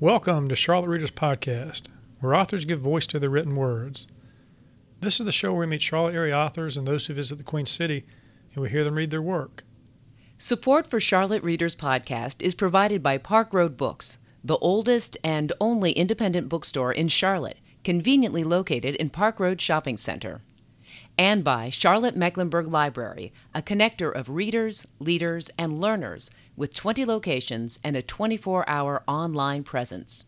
Welcome to Charlotte Readers Podcast, where authors give voice to their written words. This is the show where we meet Charlotte area authors and those who visit the Queen City, and we hear them read their work. Support for Charlotte Readers Podcast is provided by Park Road Books, the oldest and only independent bookstore in Charlotte, conveniently located in Park Road Shopping Center. And by Charlotte Mecklenburg Library, a connector of readers, leaders, and learners with 20 locations and a 24 hour online presence.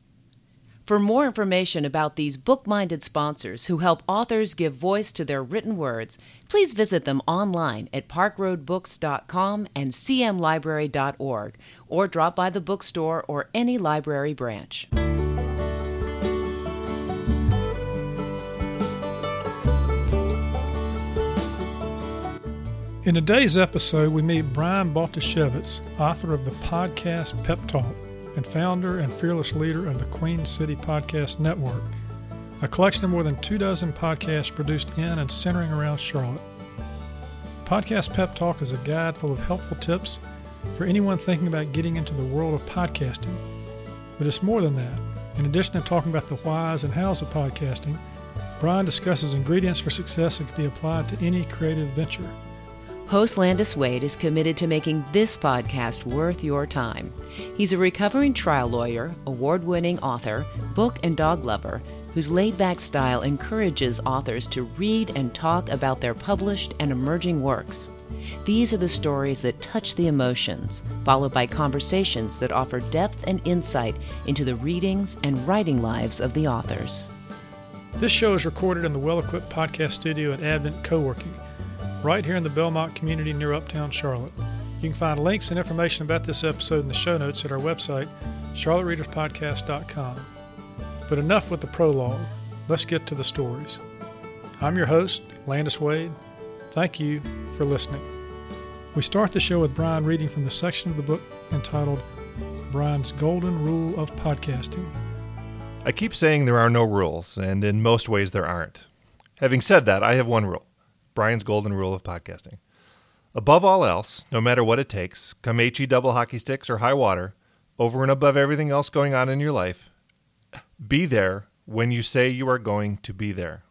For more information about these book minded sponsors who help authors give voice to their written words, please visit them online at parkroadbooks.com and cmlibrary.org or drop by the bookstore or any library branch. In today's episode, we meet Brian Baltosiewich, author of the podcast Pep Talk and founder and fearless leader of the Queen City Podcast Network, a collection of more than two dozen podcasts produced in and centering around Charlotte. Podcast Pep Talk is a guide full of helpful tips for anyone thinking about getting into the world of podcasting. But it's more than that. In addition to talking about the whys and hows of podcasting, Brian discusses ingredients for success that can be applied to any creative venture. Host Landis Wade is committed to making this podcast worth your time. He's a recovering trial lawyer, award winning author, book and dog lover whose laid back style encourages authors to read and talk about their published and emerging works. These are the stories that touch the emotions, followed by conversations that offer depth and insight into the readings and writing lives of the authors. This show is recorded in the well equipped podcast studio at Advent Co-working right here in the Belmont community near Uptown Charlotte. You can find links and information about this episode in the show notes at our website, charlottereaderspodcast.com. But enough with the prologue. Let's get to the stories. I'm your host, Landis Wade. Thank you for listening. We start the show with Brian reading from the section of the book entitled Brian's Golden Rule of Podcasting. I keep saying there are no rules, and in most ways there aren't. Having said that, I have one rule Brian's golden rule of podcasting. Above all else, no matter what it takes, come HE double hockey sticks or high water, over and above everything else going on in your life, be there when you say you are going to be there.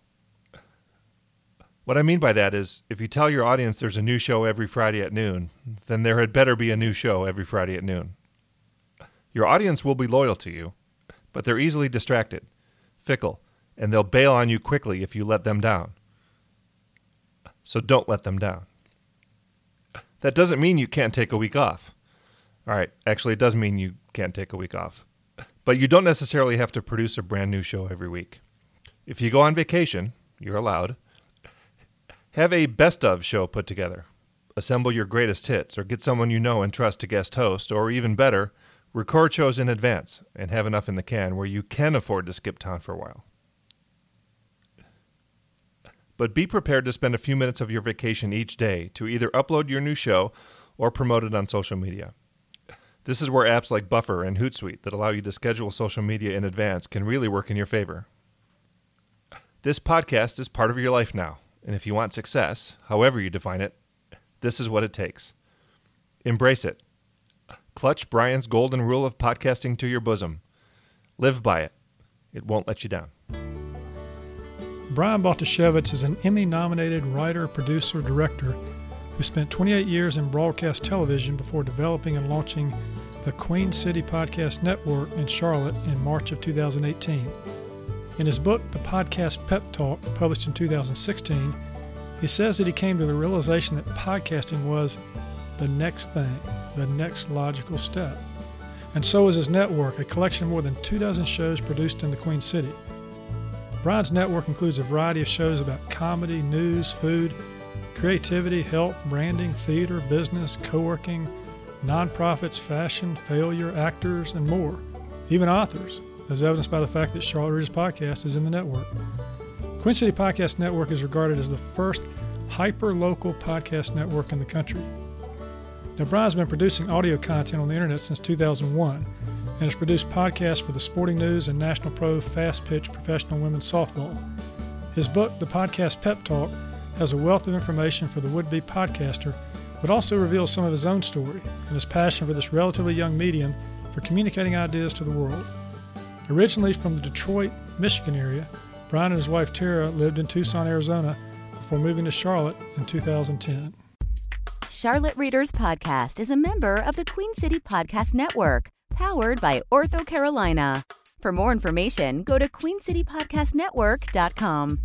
What I mean by that is, if you tell your audience there's a new show every Friday at noon, then there had better be a new show every Friday at noon. Your audience will be loyal to you, but they're easily distracted, fickle, and they'll bail on you quickly if you let them down. So don't let them down. That doesn't mean you can't take a week off. All right, actually, it does mean you can't take a week off. But you don't necessarily have to produce a brand new show every week. If you go on vacation, you're allowed. Have a best of show put together. Assemble your greatest hits, or get someone you know and trust to guest host, or even better, record shows in advance and have enough in the can where you can afford to skip town for a while but be prepared to spend a few minutes of your vacation each day to either upload your new show or promote it on social media. This is where apps like Buffer and Hootsuite that allow you to schedule social media in advance can really work in your favor. This podcast is part of your life now, and if you want success, however you define it, this is what it takes. Embrace it. Clutch Brian's golden rule of podcasting to your bosom. Live by it. It won't let you down. Brian Baltosiewich is an Emmy nominated writer, producer, director who spent 28 years in broadcast television before developing and launching the Queen City Podcast Network in Charlotte in March of 2018. In his book, The Podcast Pep Talk, published in 2016, he says that he came to the realization that podcasting was the next thing, the next logical step. And so is his network, a collection of more than two dozen shows produced in the Queen City. Brian's network includes a variety of shows about comedy, news, food, creativity, health, branding, theater, business, co working, nonprofits, fashion, failure, actors, and more, even authors, as evidenced by the fact that Charlotte Readers Podcast is in the network. Queen City Podcast Network is regarded as the first hyper local podcast network in the country. Now, Brian's been producing audio content on the internet since 2001 and has produced podcasts for the Sporting News and National Pro Fast Pitch Professional Women's Softball. His book, The Podcast Pep Talk, has a wealth of information for the would be podcaster, but also reveals some of his own story and his passion for this relatively young medium for communicating ideas to the world. Originally from the Detroit, Michigan area, Brian and his wife Tara lived in Tucson, Arizona before moving to Charlotte in 2010. Charlotte Readers Podcast is a member of the Queen City Podcast Network, powered by OrthoCarolina. For more information, go to queencitypodcastnetwork.com.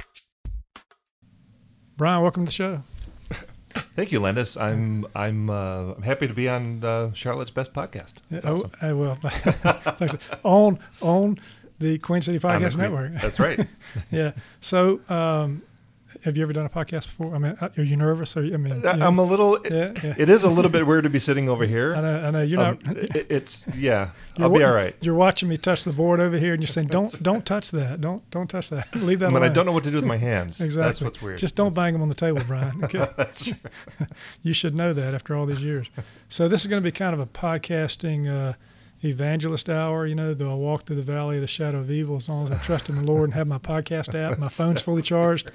Brian, welcome to the show. Thank you, Landis. I'm I'm uh, I'm happy to be on uh, Charlotte's Best Podcast. That's oh, awesome. I will. On on the Queen City Podcast Network. That's right. yeah. So, um, have you ever done a podcast before? I mean, are you nervous? Or, I mean, I- you know, I'm a little. Yeah, yeah. It is a little bit weird to be sitting over here. I know, I know you're Um, not. it- it's yeah. I'll be all right. You're watching me touch the board over here, and you're saying, "Don't, don't touch that. Don't, don't touch that. Leave that I mean, I don't know what to do with my hands. Exactly. That's what's weird. Just don't bang them on the table, Brian. Okay? That's you should know that after all these years. So this is going to be kind of a podcasting uh, evangelist hour. You know, do I walk through the valley of the shadow of evil as long as I trust in the Lord and have my podcast app, my phone's fully charged?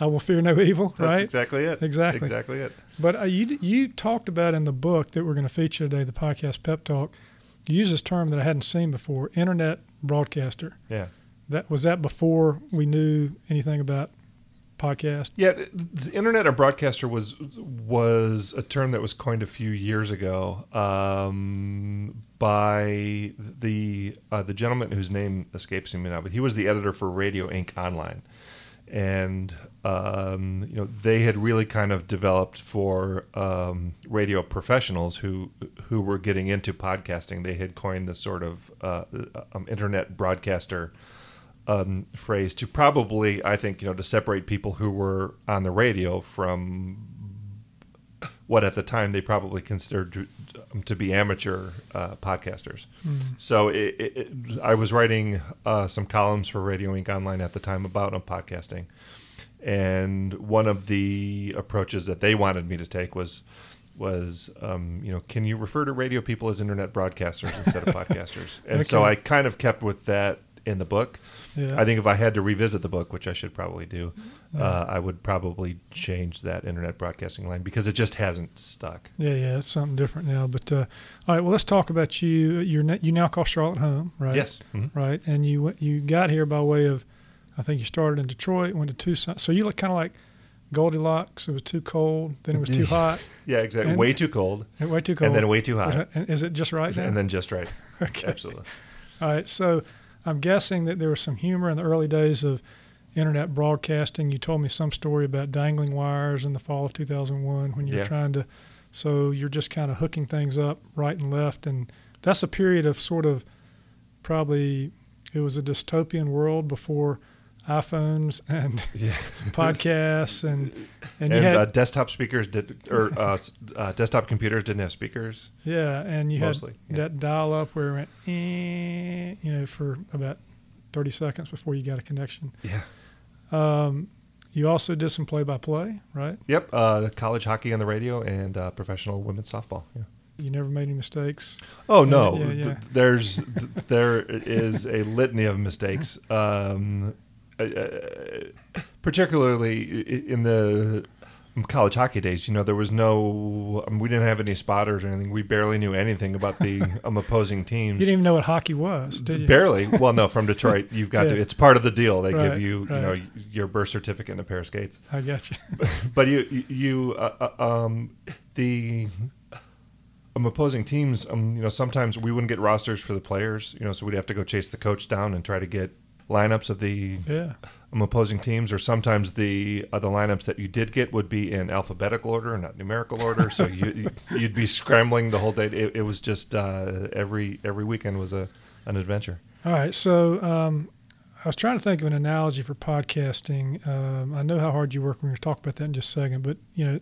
I will fear no evil. That's right? exactly it. Exactly. Exactly it. But uh, you you talked about in the book that we're going to feature today, the podcast Pep Talk. You use this term that I hadn't seen before: internet broadcaster. Yeah. That was that before we knew anything about podcast. Yeah, the internet or broadcaster was was a term that was coined a few years ago um, by the uh, the gentleman whose name escapes me now, but he was the editor for Radio Ink Online, and um, you know they had really kind of developed for um, radio professionals who who were getting into podcasting. They had coined this sort of uh, um, internet broadcaster um, phrase to probably, I think, you know, to separate people who were on the radio from what at the time they probably considered um, to be amateur uh, podcasters. So it, it, it, I was writing uh, some columns for Radio Ink Online at the time about um, podcasting. And one of the approaches that they wanted me to take was was um, you know can you refer to radio people as internet broadcasters instead of podcasters and so i kind of kept with that in the book Yeah. I think if I had to revisit the book, which I should probably do, uh, I would probably change that internet broadcasting line because it just hasn't stuck. Yeah, yeah, it's something different now. But uh, all right, well, let's talk about you. You're ne- you now call Charlotte home, right? Yes. Mhm. Right, and you you got here by way of, I think you started in Detroit, went to Tucson. So you look kind of like Goldilocks. It was too cold, then it was too hot, Yeah, exactly. And- way too cold, and way too cold, and then way too hot, And is it just right now? and then just right. Okay. Absolutely. All right, so I'm guessing that there was some humor in the early days of internet broadcasting. You told me some story about dangling wires in the fall of 2001 when you were Yeah. trying to. So you're just kind of hooking things up right and left, and that's a period of sort of probably it was a dystopian world before iPhones and Yeah. podcasts and and, And, you had uh, desktop speakers did, or uh, uh, desktop computers didn't have speakers. yeah, and you mostly, had yeah. that dial up where it went, eh, you know, for about 30 seconds before you got a connection. Yeah. Um, you also did some play by play, right? Yep. Uh, college hockey on the radio and uh, professional women's softball. Yeah. You never made any mistakes. Oh no, Yeah, yeah. Th- there's th- there is a litany of mistakes, um, particularly in the college hockey days. You know, there was no, I mean, we didn't have any spotters or anything. We barely knew anything about the um, opposing teams. You didn't even know what hockey was, did you? Barely. Well, no, from Detroit, you've got Yeah. to. It's part of the deal. They Right, give you, you know, your birth certificate and a pair of skates I got you. but you you- you uh, uh, um the um, opposing teams um you know sometimes we wouldn't get rosters for the players you know so we'd have to go chase the coach down and try to get lineups of the Yeah. um, opposing teams or sometimes the uh, the lineups that you did get would be in alphabetical order not numerical order so you you'd be scrambling the whole day it, it was just uh, every every weekend was a an adventure All right. So um, I was trying to think of an analogy for podcasting. Um, I know how hard you work. We're going to talk about that in just a second. But, you know,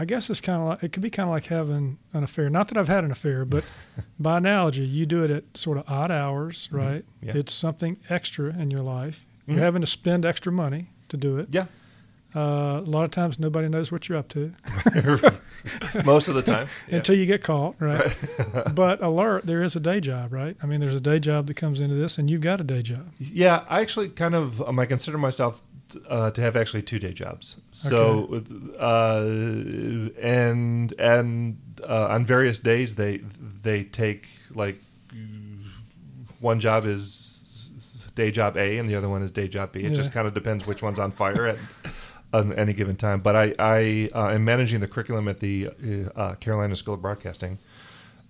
I guess it's kind of like, it could be kind of like having an affair. Not that I've had an affair, but by analogy, you do it at sort of odd hours, right? Yeah. It's something extra in your life. Mhm. You're having to spend extra money to do it. yeah Uh, a lot of times nobody knows what you're up to most of the time yeah. until you get caught, right? but alert, there is a day job, right? I mean, there's a day job that comes into this, and you've got a day job. Yeah, I actually kind of um, I consider myself uh, to have actually two day jobs. So, uh, and and uh, on various days they they take like one job is day job A and the other one is day job B. It Yeah. just kind of depends which one's on fire at on any given time. But I, I uh, am managing the curriculum at the uh, Carolina School of Broadcasting.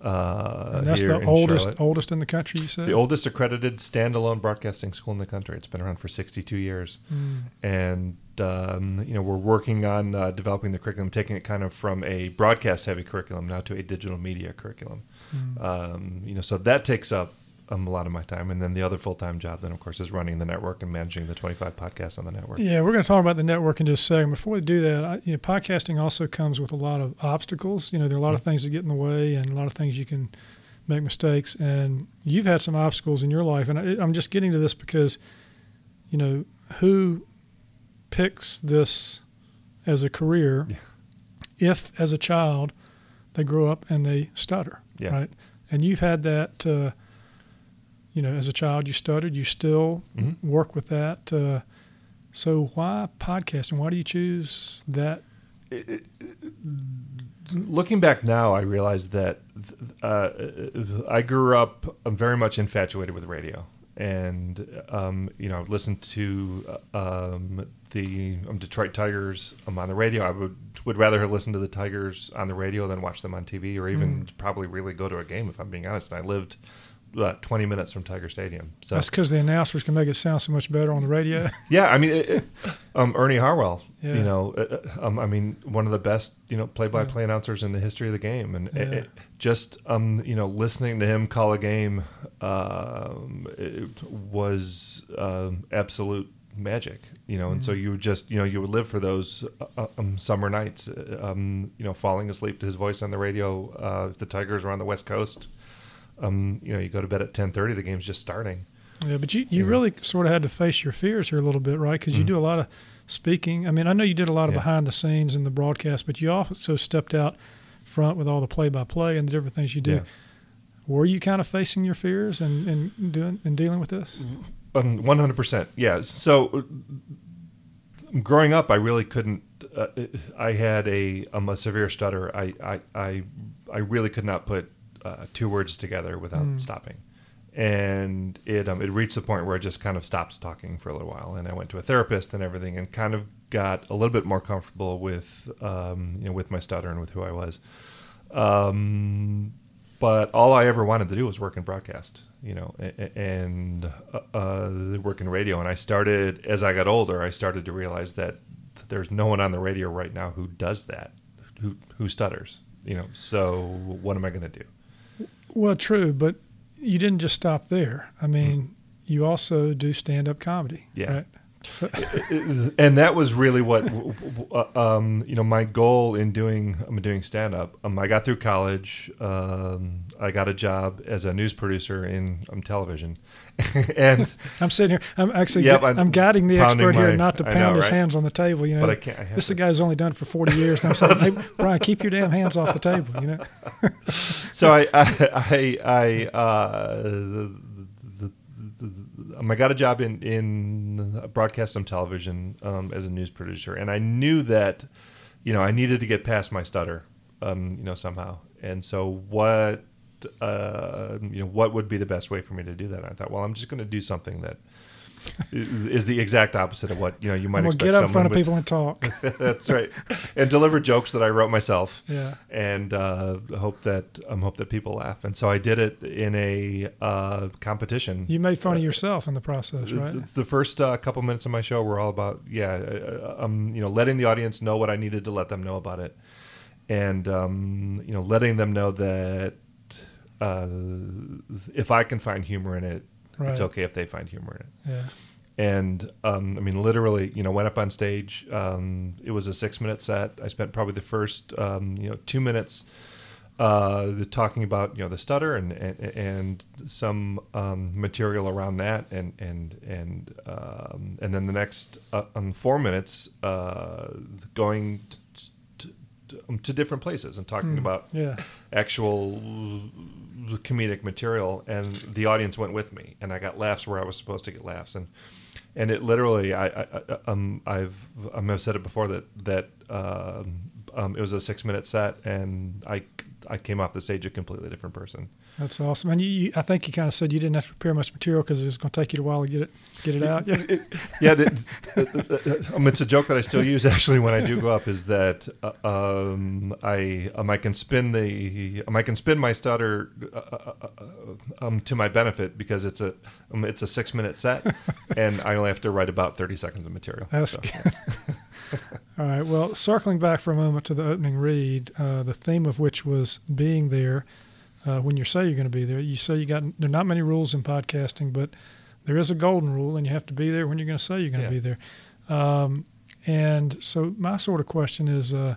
Uh, and that's the oldest Charlotte. oldest in the country. You It's said the oldest accredited standalone broadcasting school in the country. It's been around for 62 years, Mm. and um, you know we're working on uh, developing the curriculum, taking it kind of from a broadcast-heavy curriculum now to a digital media curriculum. Mm. Um, you know, so that takes up um, a lot of my time, and then the other full-time job, then of course, is running the network and managing the 25 podcasts on the network. Yeah, we're going to talk about the network in just a second. Before we do that, I, you know, podcasting also comes with a lot of obstacles. You know, there are a lot of things that get in the way, and a lot of things you can make mistakes. And you've had some obstacles in your life, and I, I'm just getting to this because, you know, who picks this as a career Yeah. if, as a child, they grow up and they stutter, Yeah. right? And you've had that. Uh, you know, as a child, you stuttered. You still Mhm. work with that. Uh, so why podcasting? Why do you choose that? looking back now, I realized that uh, I grew up very much infatuated with radio, and um, you know, listened to uh, um, the um, Detroit Tigers on the radio. I would would rather have listened to the Tigers on the radio than watch them on TV, or even probably really go to a game. If I'm being honest, and I lived. Uh, 20 minutes from Tiger Stadium. So That's because the announcers can make it sound so much better on the radio. yeah, I mean, it, it- um, Ernie Harwell, Yeah. you know, uh, uh, um, I mean, one of the best, you know, play-by-play announcers in the history of the game, and Yeah. it- just, um, you know, listening to him call a game um, was um, absolute magic, you know, and so Mm-hmm. you would just, you know, you would live for those uh, um, summer nights, uh, um, you know, falling asleep to his voice on the radio. Uh, if the Tigers were on the West Coast, um, you know, you go to bed at ten thirty, the game's just starting. yeah, but you, you Yeah. really sort of had to face your fears here a little bit, right? Because you Mhm. do a lot of speaking. I mean, I know you did a lot of Yeah. behind the scenes in the broadcast, but you also stepped out front with all the play-by-play and the different things you do. Yeah. Were you kind of facing your fears and, and doing and dealing with this? Um, One hundred percent. Yeah. So, uh, growing up, I really couldn't. Uh, I had a um, a severe stutter. I I I, I really could not put uh, two words together without Mm. stopping, and it um, it reached the point where I just kind of stopped talking for a little while, and I went to a therapist and everything, and kind of got a little bit more comfortable with um, you know with my stutter and with who I was. Um, but all I ever wanted to do was work in broadcast, you know, and uh, uh, work in radio. And I started as I got older. I started to realize that there's no one on the radio right now who does that, who who stutters, you know. So what am I going to do? Well, true, but you didn't just stop there. I mean, mm-hmm. you also do stand-up comedy, Yeah. right? So, and that was really what uh, um, you know my goal in doing um, doing stand up. Um, I got through college. Um, I got a job as a news producer in um, television, and I'm sitting here. I'm actually. Yep, I'm, I'm guiding the expert here not to pound know, his right? hands on the table. You know, but I can't. I this to- is a guy who's only done it for 40 years. I'm saying, hey, Brian, keep your damn hands off the table. You know. so I I I, I uh, the, the, the, the, um, I got a job in in broadcast on television um, as a news producer, and I knew that you know I needed to get past my stutter, um, you know somehow. And so what uh, you know what would be the best way for me to do that? And I thought, well, I'm just going to do something that is the exact opposite of what you know you might expect get up in front of with- people and talk. That's right, and deliver jokes that I wrote myself Yeah. and uh, hope that um, hope that people laugh. And so I did it in a uh, competition. You made fun of yourself in the process, right? The, the first uh, couple minutes of my show were all about yeah, uh, um, you know, letting the audience know what I needed to let them know about it, and um, you know, letting them know that uh, if I can find humor in it, Right. it's okay if they find humor in it Yeah. and um, I mean, literally, you know, went up on stage. Um, it was a six-minute set. I spent probably the first, um, you know, two minutes uh, the- talking about you know the stutter and and, and some um, material around that, and and and um, and then the next uh, um, four minutes uh, going t- t- t- um, to different places and talking Hmm. about Yeah. actual comedic material and the audience went with me and I got laughs where I was supposed to get laughs. And and it literally I, I, I um I've I've said it before that that um, um, it was a six minute set and I I came off the stage a completely different person. That's awesome. And you, you I think you kind of said you didn't have to prepare much material because it's going to take you a while to get it get it out. Yeah, yeah. Um, it's a joke that I still use actually when I do go up. Is that uh, um, I um, I can spin the um, I can spin my stutter uh, uh, uh um, to my benefit because it's a um, it's a six minute set, and I only have to write about thirty seconds of material. That's so. good. All right. Well, circling back for a moment to the opening read, uh, the theme of which was being there. Uh, when you say you're going to be there, you say you got there are not many rules in podcasting, but there is a golden rule, and you have to be there when you're going to say you're going to yeah. be there. Um, and so, my sort of question is, uh,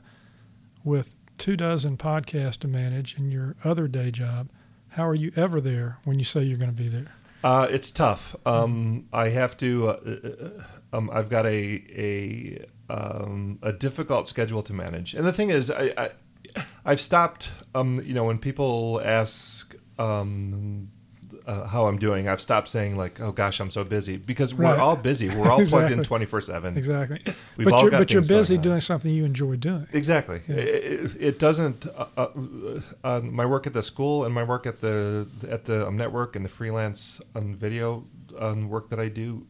with two dozen podcasts to manage and your other day job, how are you ever there when you say you're going to be there? Uh, it's tough. Um, I have to. Uh, uh, um, I've got a a um, a difficult schedule to manage, and the thing is, I, I have stopped. Um, you know, when people ask um, uh, how I'm doing, I've stopped saying like, "Oh gosh, I'm so busy," because we're all busy. We're all exactly. plugged in 24 seven. Exactly. We've but you're, but you're busy doing something you enjoy doing. Exactly. Yeah. It, it, doesn't. Uh, uh, uh, my work at the school and my work at the at the um, network and the freelance um, video um, work that I do,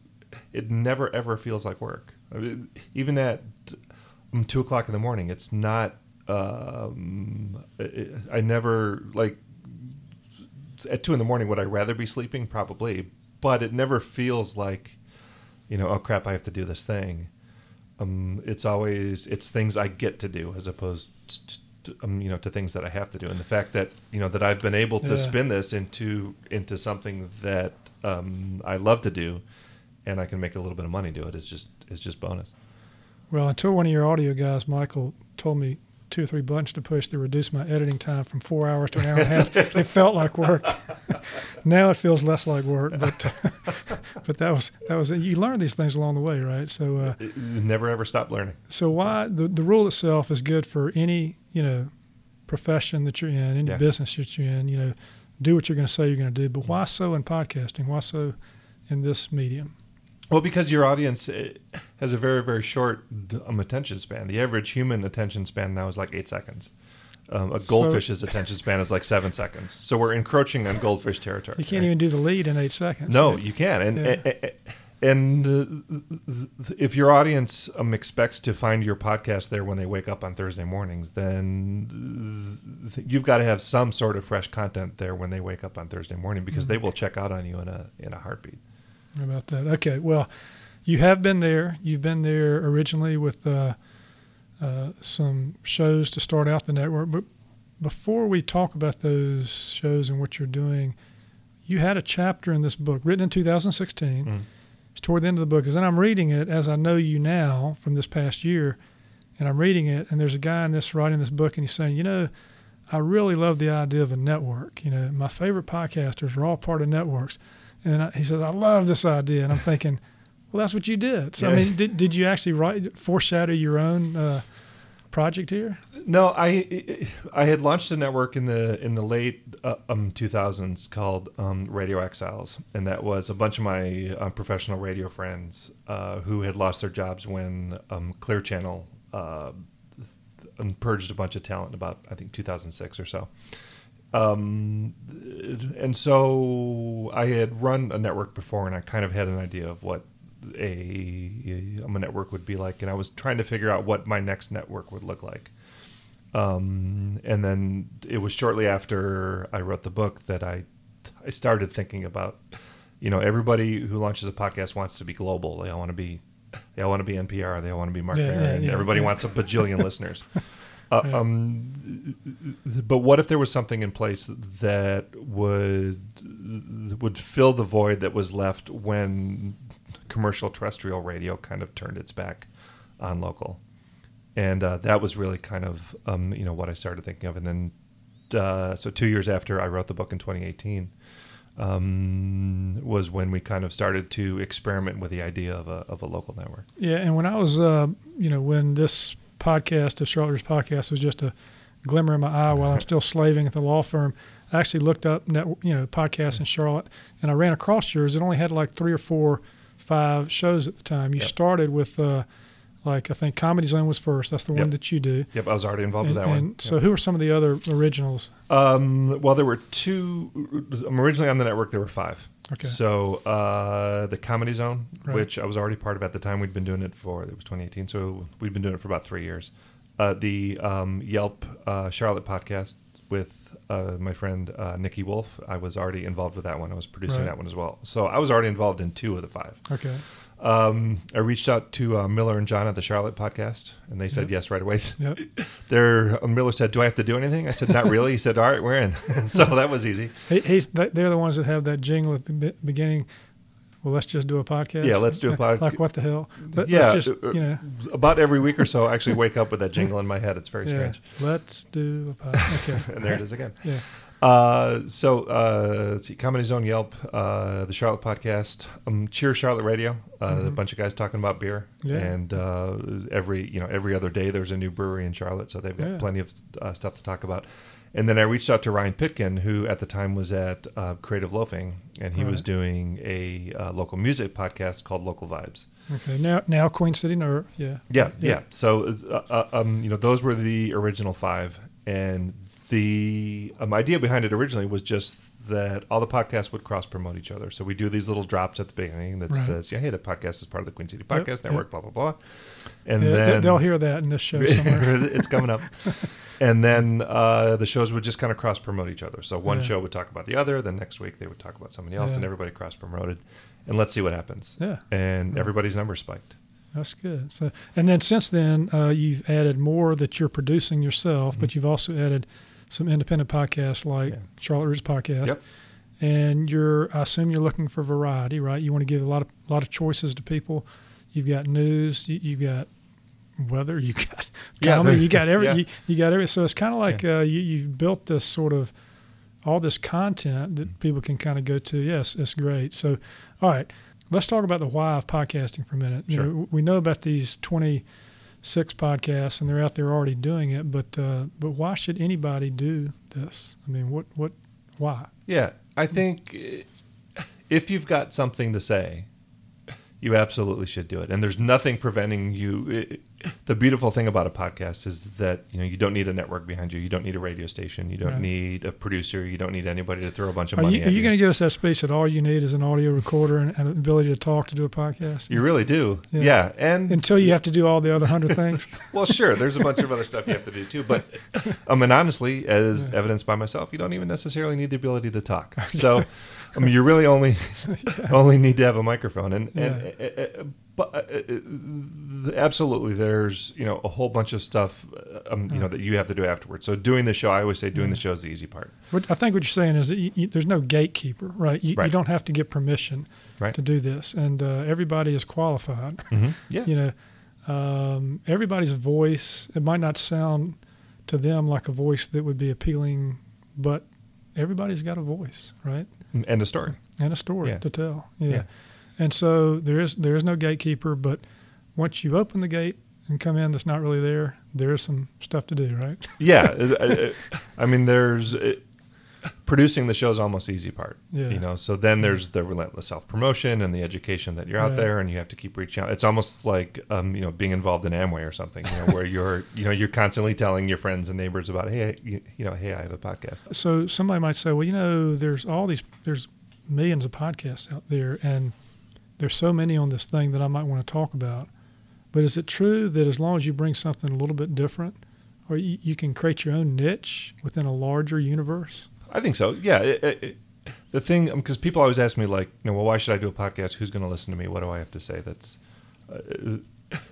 it never ever feels like work. I mean, even at um, two o'clock in the morning, it's not. Um, it, I never like at two in the morning, would I rather be sleeping? Probably, but it never feels like, you know, oh crap, I have to do this thing. Um, it's always it's things I get to do as opposed to, um, you know, to things that I have to do. And the fact that you know that I've been able to yeah. spin this into into something that um, I love to do, and I can make a little bit of money do it is just is just bonus. Well, until one of your audio guys, Michael, told me two or three buttons to push to reduce my editing time from four hours to an hour and a half. it felt like work. now it feels less like work, but but that was that was you learn these things along the way, right? So uh, never ever stop learning. So why the the rule itself is good for any you know profession that you're in, any yeah. business that you're in. You know, do what you're going to say you're going to do. But why so in podcasting? Why so in this medium? Well, because your audience eh, has a very, very short um, attention span. The average human attention span now is like eight seconds. Um, a goldfish's so, attention span is like seven seconds. So we're encroaching on goldfish territory. You can't right? even do the lead in eight seconds. No, you can. And yeah. and, and uh, if your audience um, expects to find your podcast there when they wake up on Thursday mornings, then you've got to have some sort of fresh content there when they wake up on Thursday morning because mm-hmm. they will check out on you in a in a heartbeat. How about that? Okay. Well, you have been there. You've been there originally with uh, uh, some shows to start out the network. But before we talk about those shows and what you're doing, you had a chapter in this book written in 2016. Mm. It's toward the end of the book. As I'm reading it, as I know you now from this past year, and I'm reading it, and there's a guy in this writing this book, and he's saying, you know, I really love the idea of a network. You know, my favorite podcasters are all part of networks. And I, he said, I love this idea. And I'm thinking, well, that's what you did. So, yeah. I mean, did, did you actually write, foreshadow your own uh, project here? No, I I had launched a network in the in the late uh, um, 2000s called um, Radio Exiles, and that was a bunch of my uh, professional radio friends uh, who had lost their jobs when um, Clear Channel uh, purged a bunch of talent about I think 2006 or so. Um, and so I had run a network before, and I kind of had an idea of what a, a network would be like, and I was trying to figure out what my next network would look like. Um, and then it was shortly after I wrote the book that I I started thinking about, you know, everybody who launches a podcast wants to be global. They all want to be, they all want to be NPR. They all want to be Marc yeah, Maron. Yeah, yeah, everybody wants a bajillion listeners. Uh, um, but what if there was something in place that would would fill the void that was left when commercial terrestrial radio kind of turned its back on local? And uh, that was really kind of um, you know what I started thinking of. And then uh, so two years after I wrote the book in 2018 um, was when we kind of started to experiment with the idea of a of a local network. Yeah, and when I was uh, you know when this podcast of Charlotte's Podcast was just a glimmer in my eye while I'm still slaving at the law firm. I actually looked up net, you know podcasts in Charlotte, and I ran across yours. It only had like three or four, five shows at the time. You yep. started with uh, like I think Comedy Zone was first. That's the one that you do. Yep, I was already involved And, with that one. and so, who are some of the other originals? Um, well, there were two. Um, originally on the network, there were five. Okay. So uh, the Comedy Zone, Right. which I was already part of at the time, we'd been doing it for it was 2018, so we'd been doing it for about three years. Uh, the um, Yelp uh, Charlotte podcast with uh, my friend uh, Nikki Wolf, I was already involved with that one. I was producing Right. that one as well. So I was already involved in two of the five. Okay. Um, I reached out to uh, Miller and John at the Charlotte podcast, and they said Yep. yes right away. Yep. There, uh, Miller said, "Do I have to do anything?" I said, "Not really." He said, "All right, we're in." so that was easy. He, he's th- they're the ones that have that jingle at the beginning. Well, let's just do a podcast. Yeah, let's do a podcast. Like what the hell? Let, yeah, Let's just uh, you know. about every week or so, I actually wake up with that jingle in my head. It's very Yeah. strange. Let's do a podcast. Okay. And there it is again. Yeah. Uh, so, uh, let's see, Comedy Zone, Yelp, uh, the Charlotte podcast, um, Cheer Charlotte Radio, uh, a Mhm. bunch of guys talking about beer, Yeah. and uh, every you know every other day there's a new brewery in Charlotte, so they've got Yeah. plenty of uh, stuff to talk about. And then I reached out to Ryan Pitkin, who at the time was at uh, Creative Loafing, and he was doing a uh, local music podcast called Local Vibes. Okay. Now, now Queen City Nerve. Yeah. Yeah, yeah. So, uh, uh, um, you know, those were the original five, and the um, idea behind it originally was just that all the podcasts would cross promote each other. So we do these little drops at the beginning that Right. says, "Yeah, hey, the podcast is part of the Queen City Podcast yep. Network." Blah blah blah. And Yeah, then they'll hear that in this show somewhere. it's coming up. And then uh, the shows would just kind of cross promote each other. So one Yeah. show would talk about the other, then next week they would talk about somebody else, Yeah. and everybody cross promoted. And let's see what happens. Yeah. And everybody's numbers spiked. That's good. So, and then since then, uh, you've added more that you're producing yourself, but you've also added some independent podcasts like. Yeah. Charlotte Roots podcast. Yep. And you're, I assume you're looking for variety, right? You want to give a lot of lot of choices to people. You've got news, you, you've got weather, you got Yeah, comedy, you got every, yeah. you, you got every. So it's kind of like uh, you, you've built this sort of all this content that people can kind of go to. Yes, it's great. So, all right, let's talk about the why of podcasting for a minute. You Sure. know, we know about these 26 podcasts, and they're out there already doing it. But uh, but why should anybody do this? I mean, what what why? Yeah, I think uh, if you've got something to say, you absolutely should do it. And there's nothing preventing you. The beautiful thing about a podcast is that you know you don't need a network behind you. You don't need a radio station. You don't Right. need a producer. You don't need anybody to throw a bunch of Are money you, at are you going to give us that speech that all you need is an audio recorder and, and an ability to talk to do a podcast? You really do. Yeah. Yeah, and Until you have to do all the other hundred things. well, sure. There's a bunch of other stuff you have to do too, but I mean, honestly, as evidenced by myself, you don't even necessarily need the ability to talk. So, I mean, you really only only need to have a microphone, and and uh, uh, but uh, uh, absolutely, there's you know a whole bunch of stuff, um, you know, that you have to do afterwards. So, doing the show, I always say, doing the show is the easy part, What, I think what you're saying is that you, you, there's no gatekeeper, right? You, you don't have to get permission right? to do this, and uh, everybody is qualified. hmm Yeah, you know, um, everybody's voice. It might not sound to them like a voice that would be appealing, but everybody's got a voice, right? End a story. And a story Yeah. to tell. Yeah. Yeah. And so there is there is no gatekeeper, but once you open the gate and come in, that's not really there. There is some stuff to do, right? Yeah, I mean, there's uh, producing the show is almost the easy part. Yeah. You know, so then there's the relentless self promotion and the education that you're out Right. there, and you have to keep reaching out. It's almost like um, you know being involved in Amway or something, you know, where you're you know you're constantly telling your friends and neighbors about hey you, you know hey I have a podcast. So somebody might say, well, you know, there's all these, there's millions of podcasts out there, and there's so many on this thing that I might want to talk about. But is it true that as long as you bring something a little bit different, or you, you can create your own niche within a larger universe? I think so. Yeah. It, it, the thing, because people always ask me like, you know, well, why should I do a podcast? Who's going to listen to me? What do I have to say? That's uh,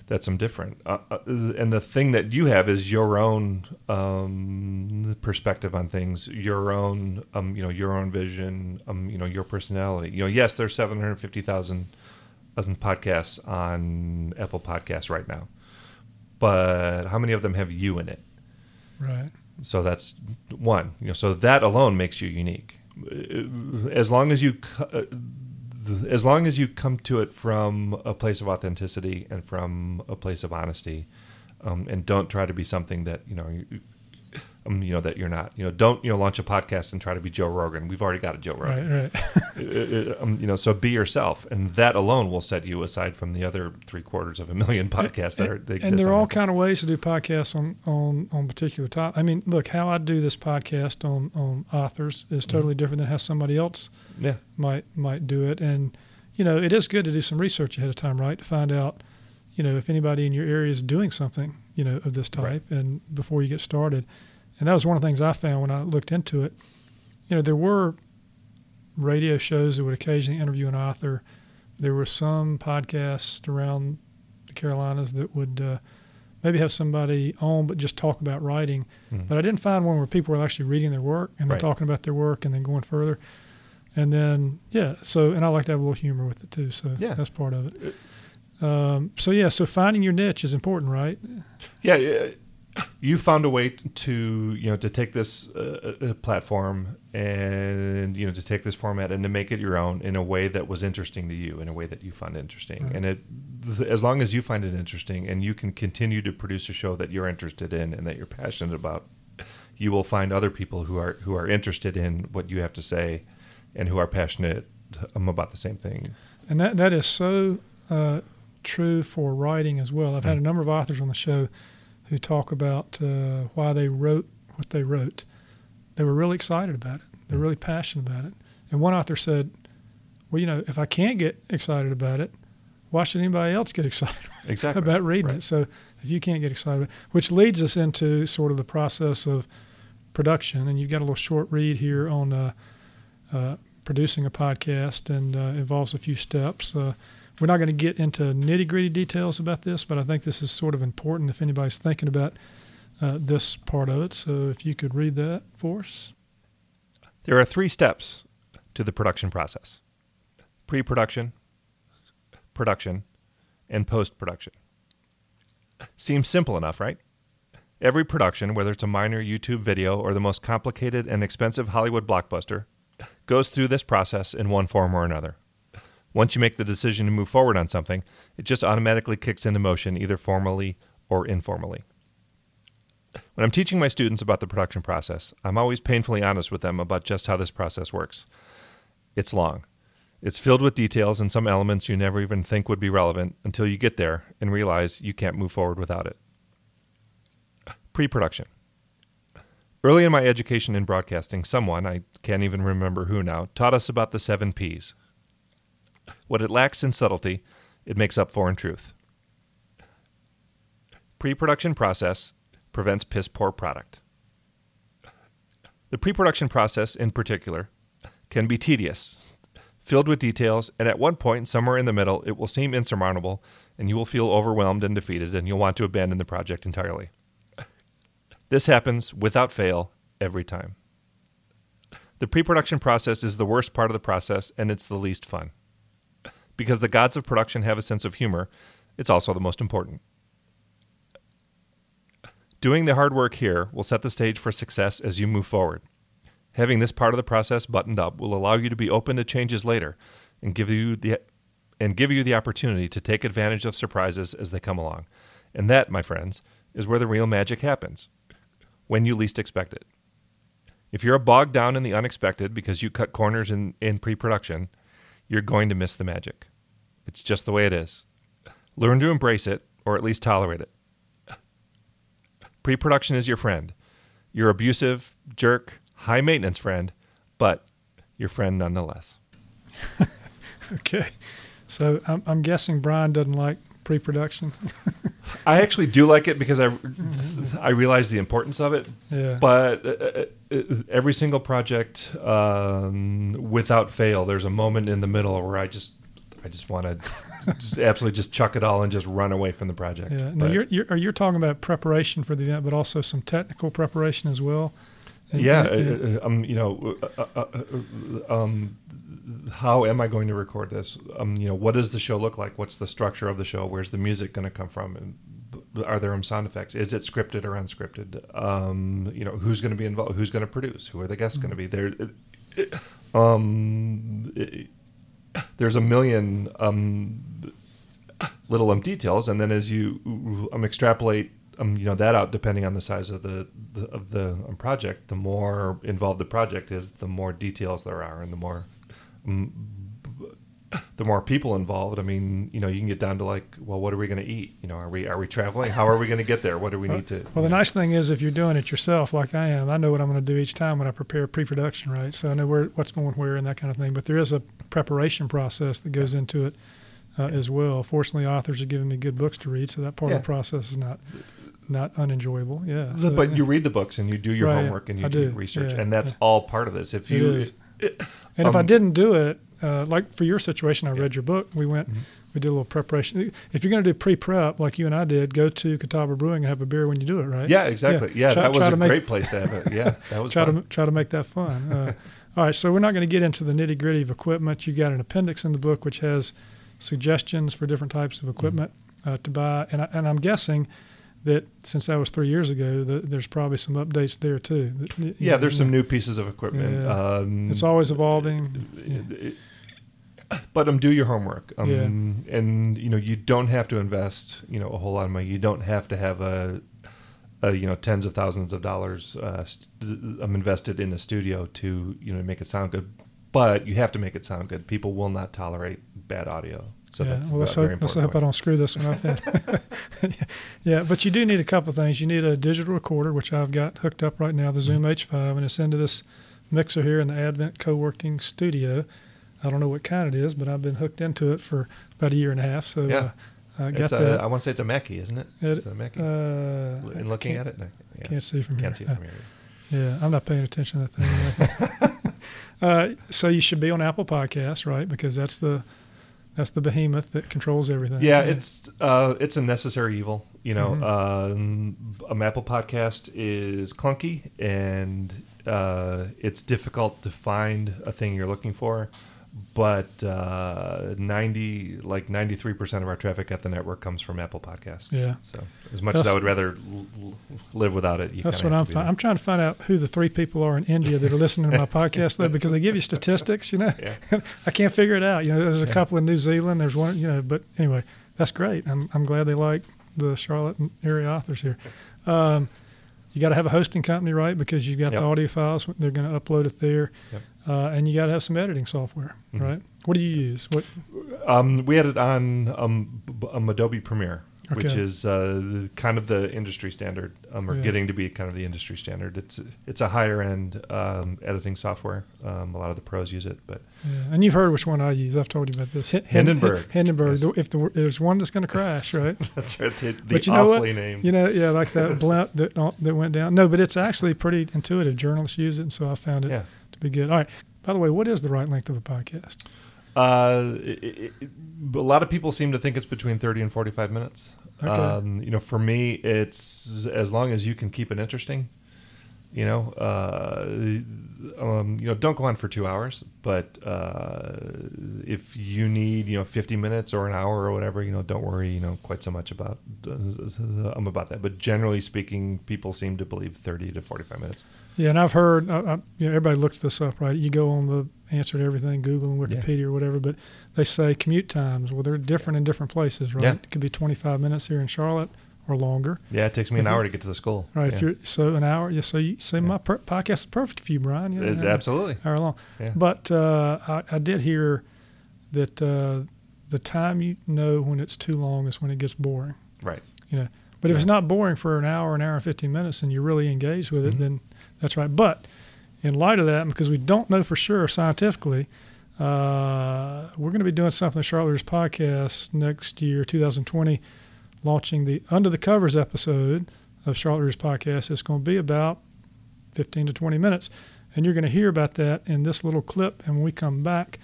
that's some different. Uh, uh, and the thing that you have is your own um, perspective on things, your own, um, you know, your own vision, um, you know, your personality. You know, yes, there's 750,000 um, podcasts on Apple Podcasts right now, but how many of them have you in it? Right. So that's one. You know, so that alone makes you unique. Uh, As long as you, uh, as long as you come to it from a place of authenticity and from a place of honesty, um, and don't try to be something that you know. You, um, you know that you're not. You know, don't you know launch a podcast and try to be Joe Rogan. We've already got a Joe Rogan. Right, right. Um, you know, so be yourself, and that alone will set you aside from the other three quarters of a million podcasts that are. That exist and there are all kind of ways to do podcasts on on on particular top. I mean, look, how I do this podcast on on authors is totally different than how somebody else Yeah, might might do it. And you know, it is good to do some research ahead of time, right? To find out, you know, if anybody in your area is doing something, you know, of this type, and before you get started. And that was one of the things I found when I looked into it. You know, there were radio shows that would occasionally interview an author. There were some podcasts around the Carolinas that would uh, maybe have somebody on, but just talk about writing. Mhm. But I didn't find one where people were actually reading their work and then Right. talking about their work and then going further. And then yeah, so and I like to have a little humor with it too. So Yeah. that's part of it. Um, so yeah, so finding your niche is important, right? yeah. You found a way to you know to take this uh, uh, platform and you know to take this format and to make it your own in a way that was interesting to you, in a way that you found interesting. Right. And it, th- as long as you find it interesting and you can continue to produce a show that you're interested in and that you're passionate about, you will find other people who are who are interested in what you have to say and who are passionate um, about the same thing. And that that is so uh, true for writing as well. I've had a Mm. number of authors on the show who talk about uh, why they wrote what they wrote. They were really excited about it. They're Mm. really passionate about it. And one author said, "Well, you know, if I can't get excited about it, why should anybody else get excited Exactly about reading Right. it?" So if you can't get excited, which leads us into sort of the process of production. And you've got a little short read here on uh, uh, producing a podcast, and uh, involves a few steps. We're not going to get into nitty gritty details about this, but I think this is sort of important if anybody's thinking about uh, this part of it. So if you could read that for us. There are three steps to the production process pre production, production, and post production. Seems simple enough, right? Every production, whether it's a minor YouTube video or the most complicated and expensive Hollywood blockbuster, goes through this process in one form or another. Once you make the decision to move forward on something, it just automatically kicks into motion either formally or informally. When I'm teaching my students about the production process, I'm always painfully honest with them about just how this process works. It's long. It's filled with details and some elements you never even think would be relevant until you get there and realize you can't move forward without it. Pre production. Early in my education in broadcasting, someone, I can't even remember who now, taught us about the seven P's. What it lacks in subtlety, it makes up for in truth. Pre production process prevents piss poor product. The pre production process, in particular, can be tedious, filled with details, and at one point, somewhere in the middle, it will seem insurmountable, and you will feel overwhelmed and defeated, and you'll want to abandon the project entirely. This happens without fail every time. The pre production process is the worst part of the process, and it's the least fun. Because the gods of production have a sense of humor, it's also the most important. Doing the hard work here will set the stage for success as you move forward. Having this part of the process buttoned up will allow you to be open to changes later and give you the and give you the opportunity to take advantage of surprises as they come along. And that, my friends, is where the real magic happens. When you least expect it. If you're bogged down in the unexpected because you cut corners in, in pre production, you're going to miss the magic. It's just the way it is. Learn to embrace it, or at least tolerate it. Pre production is your friend. Your abusive, jerk, high maintenance friend, but your friend nonetheless. Okay. So I'm, I'm guessing Brian doesn't like pre production. I actually do like it because I, I realize the importance of it. yeah. But uh, uh, every single project, um, without fail, there's a moment in the middle where I just, I just want to, absolutely just chuck it all and just run away from the project. yeah. Now you're, you're, are you talking about preparation for the event, but also some technical preparation as well? And- yeah, and- uh, uh, um, you know, uh, uh, uh, um, how am I going to record this? Um, you know, what does the show look like? What's the structure of the show? Where's the music going to come from? And are there sound effects? Is it scripted or unscripted? Um, you know, who's going to be involved? Who's going to produce? Who are the guests going to be? There, um, it- there's a million um, little um, details, and then as you um, extrapolate um, you know that out depending on the size of the, the of the um, project. The more involved the project is, the more details there are, and the more um, the more people involved. I mean, you know, you can get down to like, well, what are we going to eat? You know, are we are we traveling? How are we going to get there? What do we need to? Well, the nice thing is if you're doing it yourself, like I am, I know what I'm going to do each time when I prepare pre-production, right? So I know where what's going where and that kind of thing. But there is a preparation process that goes into it uh, as well. Fortunately, authors are giving me good books to read, so that part Yeah. of the process is not not unenjoyable. Yeah, so, but you read the books and you do your Right, homework and you I do, do, research, yeah, and that's yeah. all part of this. If It you, is. And if I Um, didn't do it, uh, like for your situation, I Yeah. Mm-hmm. read your book. We went, we did a little preparation. If you're going to do pre-prep like you and I did, go to Catawba Brewing and have a beer when you do it, right? yeah, exactly. Yeah, Try- that was a make- great place to have it. Yeah, that was try fun. to try to make that fun. Uh, all right, so we're not going to get into the nitty gritty of equipment. You got an appendix in the book which has suggestions for different types of equipment uh, to buy, and I, and I'm guessing that since that was three years ago, that there's probably some updates there too. that, Yeah, know, there's some new pieces of equipment. Yeah. Um, It's always evolving. But um, do your homework. Um, and you know, you don't have to invest, you know, a whole lot of money. You don't have to have a, a you know, tens of thousands of dollars uh, st- um, invested in a studio to you know make it sound good. But you have to make it sound good. People will not tolerate bad audio. So yeah, that's well, let's very hope, let's hope I don't screw this one up. Then. yeah, but you do need a couple of things. You need a digital recorder, which I've got hooked up right now, the Zoom Mm-hmm. H5, and it's into this mixer here in the Advent co-working studio. I don't know what kind it is, but I've been hooked into it for about a year and a half. So Yeah. uh, I got It's a, that. I want to say it's a Mackie, isn't it? It- It's a Mackie. uh, in looking at it, no, yeah. can't see from Can't here. see it from here. Yeah, I'm not paying attention to that thing. uh, so you should be on Apple Podcasts, right? Because that's the that's the behemoth that controls everything. Yeah, it's uh, it's a necessary evil. You know, Mhm. um, a Apple podcast is clunky and uh, it's difficult to find a thing you're looking for. But uh, ninety, like ninety three percent of our traffic at the network comes from Apple Podcasts. Yeah. So as much as I would rather l- l- live without it, you That's what I'm. have to be Fi- I'm trying to find out who the three people are in India that are listening to my podcast, though, because they give you statistics. You know, Yeah. I can't figure it out. You know, there's a couple in New Zealand. There's one. You know, but anyway, that's great. I'm I'm glad they like the Charlotte area authors here. Um, you got to have a hosting company, right? Because you've got Yep. the audio files. They're going to upload it there, Yep. Uh, and you got to have some editing software, Mhm. right? What do you use? What? Um, we had it on um, um, Adobe Premiere, which is uh, kind of the industry standard, um, or Yeah. getting to be kind of the industry standard. It's it's a higher end um, editing software. Um, a lot of the pros use it, but Yeah. And you've heard which one I use. I've told you about this. Hin- Hindenburg. Hindenburg. Yes. If the, there's one that's going to crash, right? that's right. The, the But you know what? named. You know, yeah, like that blimp that that went down. No, but it's actually pretty intuitive. Journalists use it, and so I found it yeah. Be good. All right. By the way, what is the right length of a podcast? Uh, it, it- a lot of people seem to think it's between 30 and 45 minutes. Okay. Um, you know, for me, it's as long as you can keep it interesting. You know, uh, um, you know, don't go on for two hours. But uh, if you need, you know, 50 minutes or an hour or whatever, you know, don't worry. You know, quite so much about uh, um, about that. But generally speaking, people seem to believe 30 to 45 minutes. Yeah, and I've heard, I, I, you know, everybody looks this up, right? You go on the answer to everything, Google and Wikipedia or whatever, but they say commute times. Well, they're different in different places, right? Yeah. It could be 25 minutes here in Charlotte or longer. Yeah, it takes me an hour to get to the school. Right. Yeah. If you're so an hour, yeah. So you say my per- podcast is perfect for you, Brian. You know, absolutely. hour long. Yeah. But uh, I, I did hear that uh, the time you know when it's too long is when it gets boring. Right. You know, but if it's not boring for an hour, an hour and fifteen minutes, and you're really engaged with it, Mhm. then that's right. But in light of that, because we don't know for sure scientifically, uh, we're going to be doing something with Charlotte Readers podcast next year, 2020, launching the Under the Covers episode of Charlotte Readers podcast. It's going to be about 15 to 20 minutes. And you're going to hear about that in this little clip. And when we come back,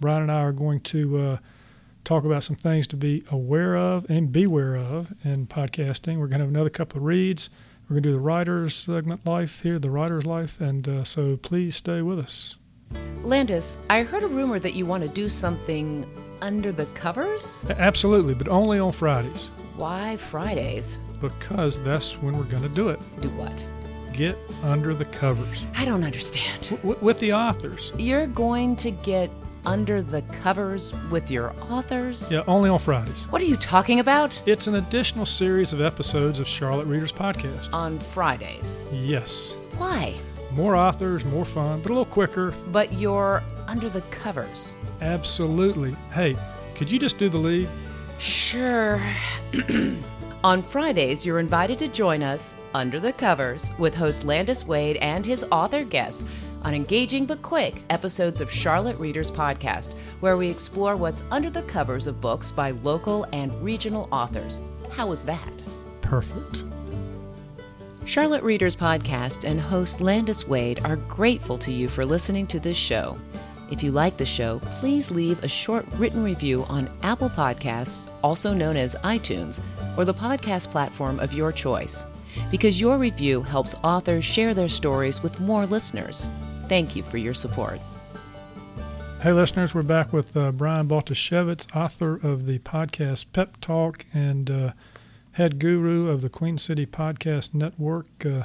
Brian and I are going to uh, talk about some things to be aware of and beware of in podcasting. We're going to have another couple of reads. We're going to do the writer's segment life here, the writer's life. And uh, so please stay with us. Landis, I heard a rumor that you want to do something under the covers? Absolutely, but only on Fridays Why Fridays? because that's when we're going to do it. Do what? Get under the covers I don't understand. w- with the authors. You're going to get Under the Covers with your authors? Yeah, only on Fridays. What are you talking about? It's an additional series of episodes of Charlotte Readers Podcast. On Fridays. Yes. Why? More authors, more fun, but a little quicker. But you're under the covers. Absolutely. Hey, could you just do the lead? Sure. On Fridays, you're invited to join us under the covers with host Landis Wade and his author guests on engaging but quick episodes of Charlotte Readers Podcast, where we explore what's under the covers of books by local and regional authors. How was that? Perfect. Charlotte Readers Podcast and host Landis Wade are grateful to you for listening to this show. If you like the show, please leave a short written review on Apple Podcasts, also known as iTunes, or the podcast platform of your choice, because your review helps authors share their stories with more listeners. Thank you for your support. Hey, listeners, we're back with uh, Brian Baltosiewich, author of the podcast Pep Talk and uh, head guru of the Queen City Podcast Network. Uh,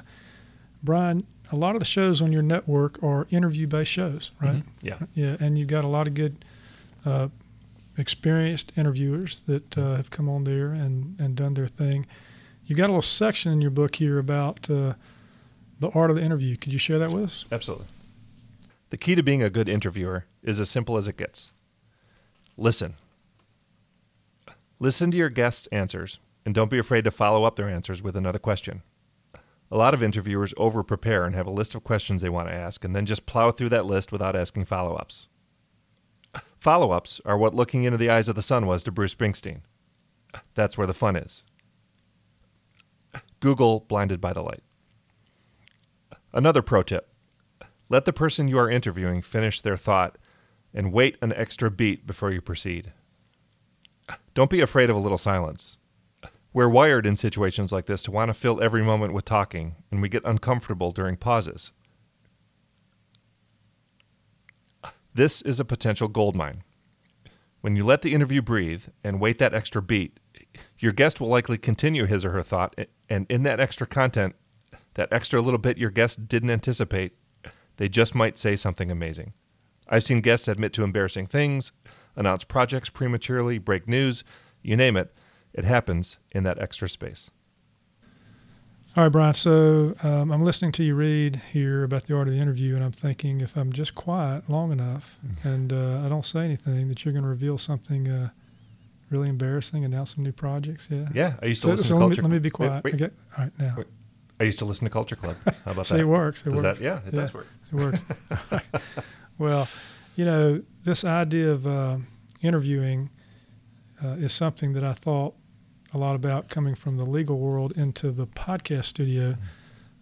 Brian, a lot of the shows on your network are interview based shows, right? Mm-hmm. Yeah. Yeah, and you've got a lot of good, uh, experienced interviewers that uh, have come on there and, and done their thing. You've got a little section in your book here about uh, the art of the interview. Could you share that with us? Absolutely. The key to being a good interviewer is as simple as it gets listen. Listen to your guests' answers, and don't be afraid to follow up their answers with another question. A lot of interviewers over prepare and have a list of questions they want to ask, and then just plow through that list without asking follow ups. Follow ups are what looking into the eyes of the sun was to Bruce Springsteen. That's where the fun is. Google blinded by the light. Another pro tip let the person you are interviewing finish their thought and wait an extra beat before you proceed. Don't be afraid of a little silence. We're wired in situations like this to want to fill every moment with talking, and we get uncomfortable during pauses. This is a potential goldmine. When you let the interview breathe and wait that extra beat, your guest will likely continue his or her thought, and in that extra content, that extra little bit your guest didn't anticipate, they just might say something amazing. I've seen guests admit to embarrassing things, announce projects prematurely, break news, you name it. It happens in that extra space. All right, Brian. So um, I'm listening to you read here about the art of the interview, and I'm thinking if I'm just quiet long enough and uh, I don't say anything, that you're going to reveal something uh, really embarrassing, and announce some new projects. Yeah. Yeah, I used to So, listen so to let, me, Culture let me be quiet. wait. Okay. All right, now. Wait. I used to listen to Culture Club. How about See, that? it works. It Does works. that? Yeah, it Yeah. does work. It works. well, you know, this idea of uh, interviewing uh, is something that I thought a lot about coming from the legal world into the podcast studio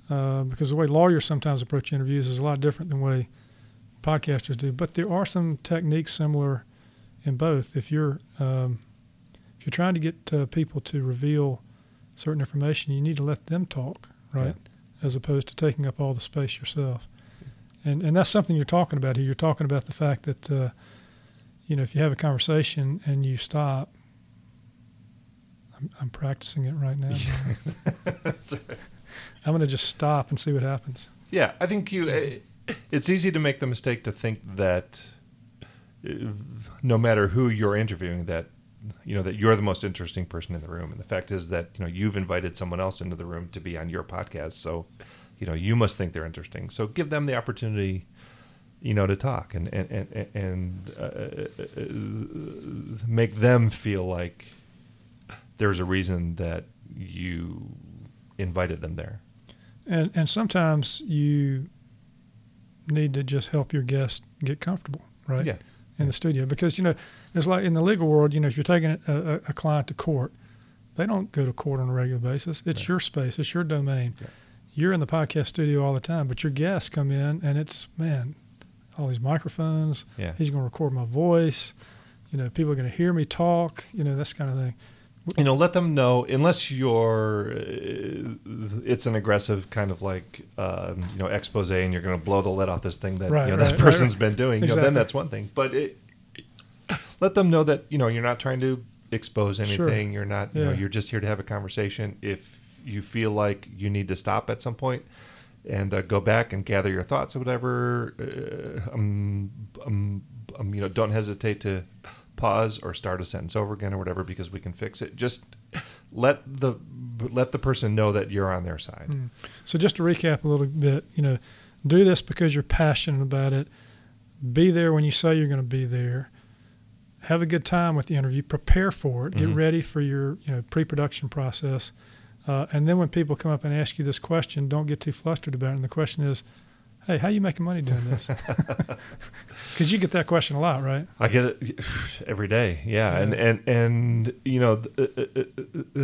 uh, because the way lawyers sometimes approach interviews is a lot different than the way podcasters do. But there are some techniques similar in both. If you're um, if you're trying to get uh, people to reveal certain information, you need to let them talk, right? As opposed to taking up all the space yourself. And and that's something you're talking about here. You're talking about the fact that uh, you know if you have a conversation and you stop. I'm, I'm practicing it right now. That's right. I'm going to just stop and see what happens. Yeah, I think you. eh, It's easy to make the mistake to think that uh, no matter who you're interviewing, that you know that you're the most interesting person in the room. And the fact is that you know you've invited someone else into the room to be on your podcast, so you know you must think they're interesting. So give them the opportunity, you know, to talk and and and, and uh, uh, make them feel like there's a reason that you invited them there. And and sometimes you need to just help your guest get comfortable, right? Yeah. In the studio, because you know, it's like in the legal world, you know, if you're taking a, a, a client to court, they don't go to court on a regular basis. It's Right. your space, it's your domain. Yeah. You're in the podcast studio all the time, but your guests come in, and it's man, all these microphones. Yeah. He's going to record my voice. You know, people are going to hear me talk. You know, that's kind of thing. You know let them know unless you're uh, it's an aggressive kind of like um, you know expose and you're going to blow the lid off this thing that Right, you know right, that right, person's right. been doing you know, then that's one thing. But it, let them know that you know you're not trying to expose Sure. anything. You're not you know you're just here to have a conversation. If you feel like you need to stop at some point and uh, go back and gather your thoughts or whatever uh, um, um, um, you know, don't hesitate to pause or start a sentence over again or whatever because we can fix it. Just let the let the person know that you're on their side. Mm. So just to recap a little bit, you know, do this because you're passionate about it. Be there when you say you're going to be there. Have a good time with the interview. Prepare for it. Get Mhm. ready for your you know pre-production process. Uh, and then when people come up and ask you this question, don't get too flustered about it. And the question is, "Hey, how you making money doing this?" Because you get that question a lot, right? I get it every day. Yeah, and Yeah. and and you know, the, uh,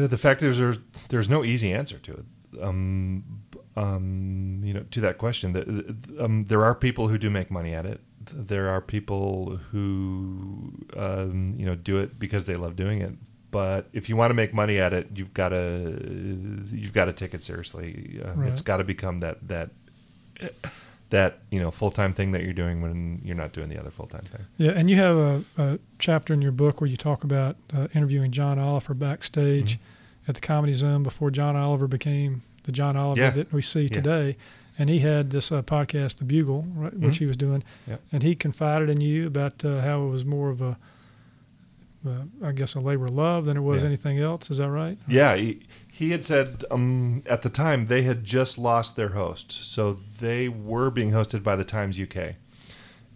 uh, the fact is there's there's no easy answer to it. Um, um, you know, to that question, that um, there are people who do make money at it. There are people who um, you know do it because they love doing it. But if you want to make money at it, you've got to you've got to take it seriously. Uh, Right. It's got to become that that that you know full time thing that you're doing when you're not doing the other full time thing. Yeah, and you have a, a chapter in your book where you talk about uh, interviewing John Oliver backstage Mm-hmm. at the Comedy Zone before John Oliver became the John Oliver Yeah. that we see Yeah. today. And he had this uh, podcast, The Bugle, right, which Mhm. he was doing, Yep. and he confided in you about uh, how it was more of a, uh, I guess, a labor of love than it was Yeah. anything else. Is that right? Yeah, he, he had said um, at the time they had just lost their host, so they were being hosted by the Times UK,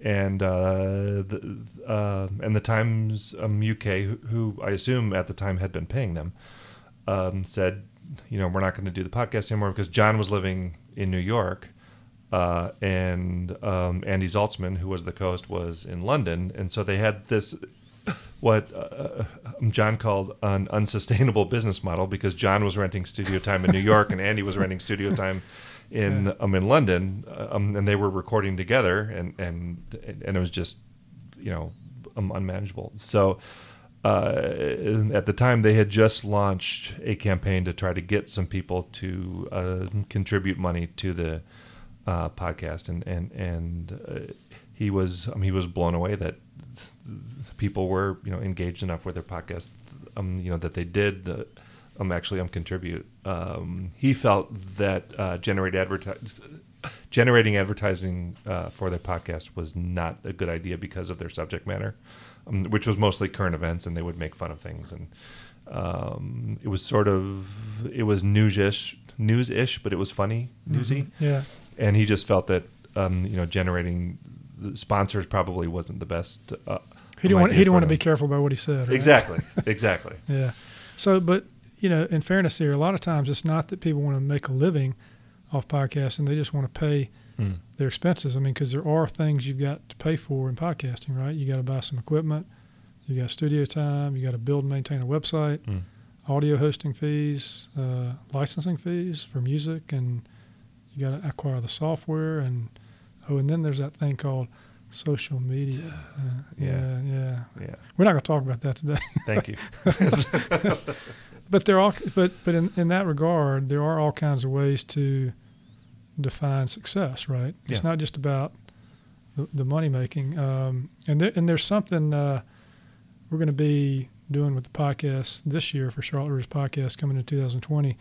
and uh, the uh, and the Times um, UK, who, who I assume at the time had been paying them, um, said, you know, we're not going to do the podcast anymore because John was living in New York. Uh, and um, Andy Zaltzman, who was the co-host, was in London, and so they had this what uh, um, John called an unsustainable business model because John was renting studio time in New York and Andy was renting studio time in um, in London, uh, um, and they were recording together, and and and it was just you know um, unmanageable. So. Uh, at the time, they had just launched a campaign to try to get some people to uh, contribute money to the uh, podcast, and and and uh, he was um, he was blown away that people were you know engaged enough with their podcast, um, you know that they did uh, um actually um contribute. Um, he felt that uh, generate advertise, generating advertising uh, for their podcast was not a good idea because of their subject matter, um, which was mostly current events, and they would make fun of things, and um, it was sort of it was newsish, news-ish, but it was funny, newsy Yeah. and he just felt that um, you know generating the sponsors probably wasn't the best. Uh, He didn't want. He didn't want to be careful about what he said. Right? Exactly, exactly. Yeah. So, but you know, in fairness here, a lot of times it's not that people want to make a living off podcasting; they just want to pay Mm. their expenses. I mean, because there are things you've got to pay for in podcasting, right? You got to buy some equipment, you got studio time, you got to build and maintain a website, Mm. audio hosting fees, uh, licensing fees for music, and you got to acquire the software, and oh, and then there's that thing called social media. Uh, Yeah. yeah, yeah. Yeah, We're not going to talk about that today. thank you. but there are but but in, in that regard there are all kinds of ways to define success right it's not just about the, the money making um, and there, and there's something uh, we're going to be doing with the podcast this year for Charlotte Readers podcast coming in 2020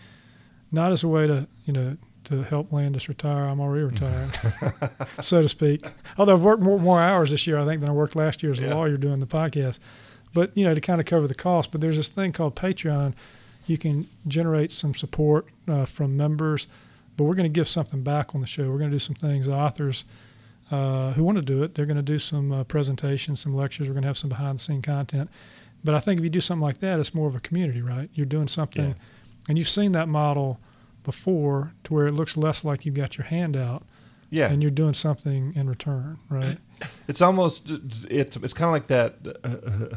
not as a way to you know to help Landis retire. I'm already retired so to speak. Although I've worked more, more hours this year I think than I worked last year as a Yeah. lawyer doing the podcast. But you know to kind of cover the cost but there's this thing called Patreon. You can generate some support uh, from members but we're going to give something back on the show. We're going to do some things. Authors uh, who want to do it they're going to do some uh, presentations some lectures. We're going to have some behind the scene content. But i think if you do something like that it's more of a community right? You're doing something Yeah. and you've seen that model before to where it looks less like you've got your hand out Yeah, and you're doing something in return right it's almost it's it's kind of like that uh,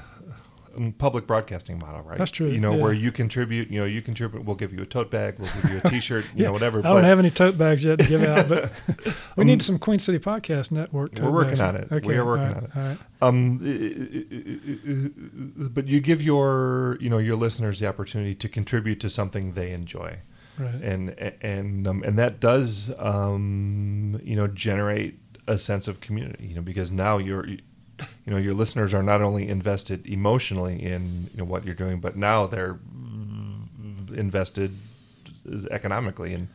um, public broadcasting model, right? That's true, You know, yeah. where you contribute. You know, you contribute. We'll give you a tote bag. We'll give you a T-shirt. You Yeah, know, whatever. I don't have any tote bags yet to give out, but we Um, need some Queen City Podcast Network. We're working bags. on it. Okay, We are working right, on it. All right. Um, but you give your you know your listeners the opportunity to contribute to something they enjoy. Right. and and um, and that does um, you know generate a sense of community you know because now you're you know your listeners are not only invested emotionally in you know what you're doing but now they're invested economically and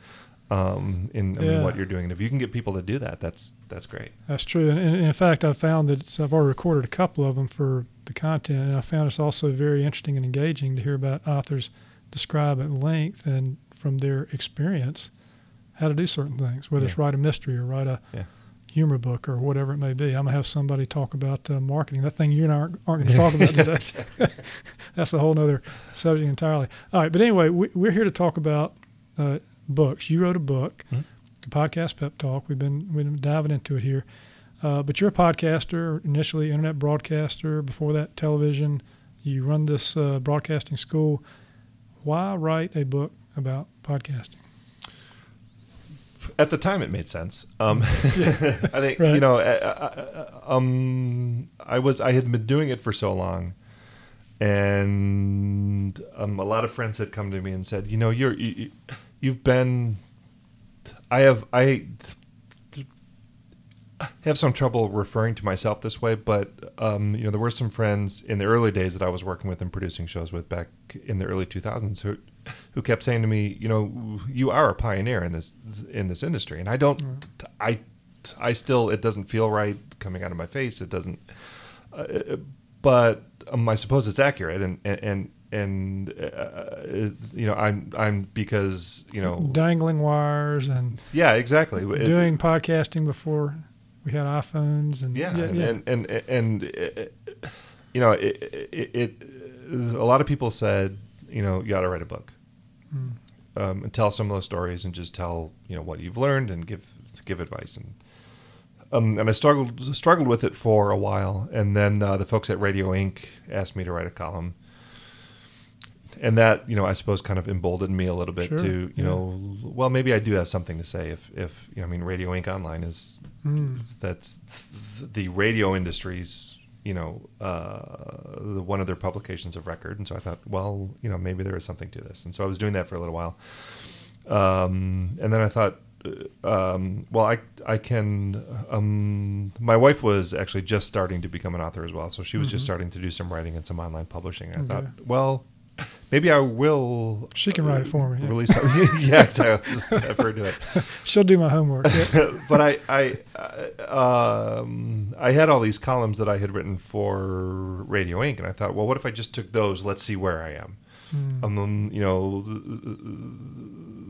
um, in, in Yeah. what you're doing. And if you can get people to do that, that's that's great. That's true, and, and in fact, I've found that I've already recorded a couple of them for the content, and I found it's also very interesting and engaging to hear about authors describe at length and from their experience how to do certain things, whether it's write a mystery or write a Yeah. humor book or whatever it may be. I'm gonna have somebody talk about uh, marketing. That thing you and I aren't, aren't going to talk about today. That's a whole other subject entirely. All right, but anyway, we, we're here to talk about uh, books. You wrote a book, Mhm. the podcast Pep Talk. We've been we've been diving into it here. Uh, but you're a podcaster, initially internet broadcaster. Before that, television. You run this uh, broadcasting school. Why write a book about podcasting? At the time, it made sense. Um, I think Right. you know, uh, uh, um, I was I had been doing it for so long, and um, a lot of friends had come to me and said, you know, you're you, you- you've been. I have I have some trouble referring to myself this way, but um, you know, there were some friends in the early days that I was working with and producing shows with back in the early 2000s who who kept saying to me, you know, you are a pioneer in this in this industry, and I don't, I, I still, it doesn't feel right coming out of my face. It doesn't, uh, but um, I suppose it's accurate, and and and uh, you know, I'm I'm because you know, Dangling wires and yeah, exactly. It- doing podcasting before we had iPhones and yeah, yeah, and, yeah. and and and uh, you know, it, it, it a lot of people said, you know, you got to write a book Mm. um, and tell some of those stories and just tell you know what you've learned and give give advice and um, and I struggled struggled with it for a while, and then uh, the folks at Radio Ink. asked me to write a column, and that you know I suppose kind of emboldened me a little bit Sure, to you yeah. know well maybe I do have something to say if if you know I mean Radio Ink. Online is Mm. that's th- the radio industry's you know uh, the, one of their publications of record. And so i thought well you know maybe there is something to this. And so i was doing that for a little while. Um, and then i thought uh, um, well i i can um, my wife was actually just starting to become an author as well. So she was just Mhm. starting to do some writing and some online publishing. I Okay. thought well maybe i will She can write it for me, yeah. release yeah exactly i've heard of it She'll do my homework. Yeah. but I, I, uh, um, I had all these columns that I had written for Radio Ink. and I thought, well, what if I just took those? Let's see where I am. Mm. Um, you know,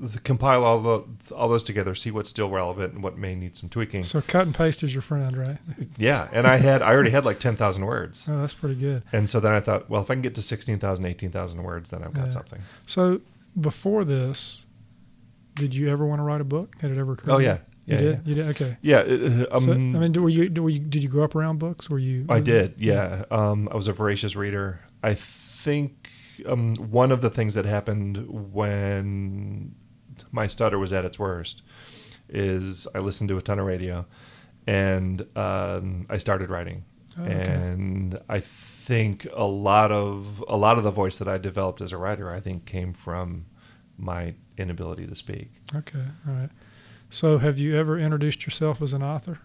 th- th- compile all the all those together, see what's still relevant and what may need some tweaking. So cut and paste is your friend, right? yeah, and I had I already had like ten thousand words, Oh, that's pretty good. and so then I thought, well, if I can get to 16,000, 18,000 words, then I've got Yeah. something. So before this, did you ever want to write a book? Had it ever occurred? Oh to you? yeah, yeah, you did. yeah. You did. Okay. Yeah, uh, um, so, I mean, were you, were you did you grow up around books? Were you? I did, yeah. Um, I was a voracious reader. I think um, one of the things that happened when my stutter was at its worst is I listened to a ton of radio, and um, I started writing. Oh, okay. And I think a lot of a lot of the voice that I developed as a writer, I think, came from my inability to speak. Okay. All right. So have you ever introduced yourself as an author?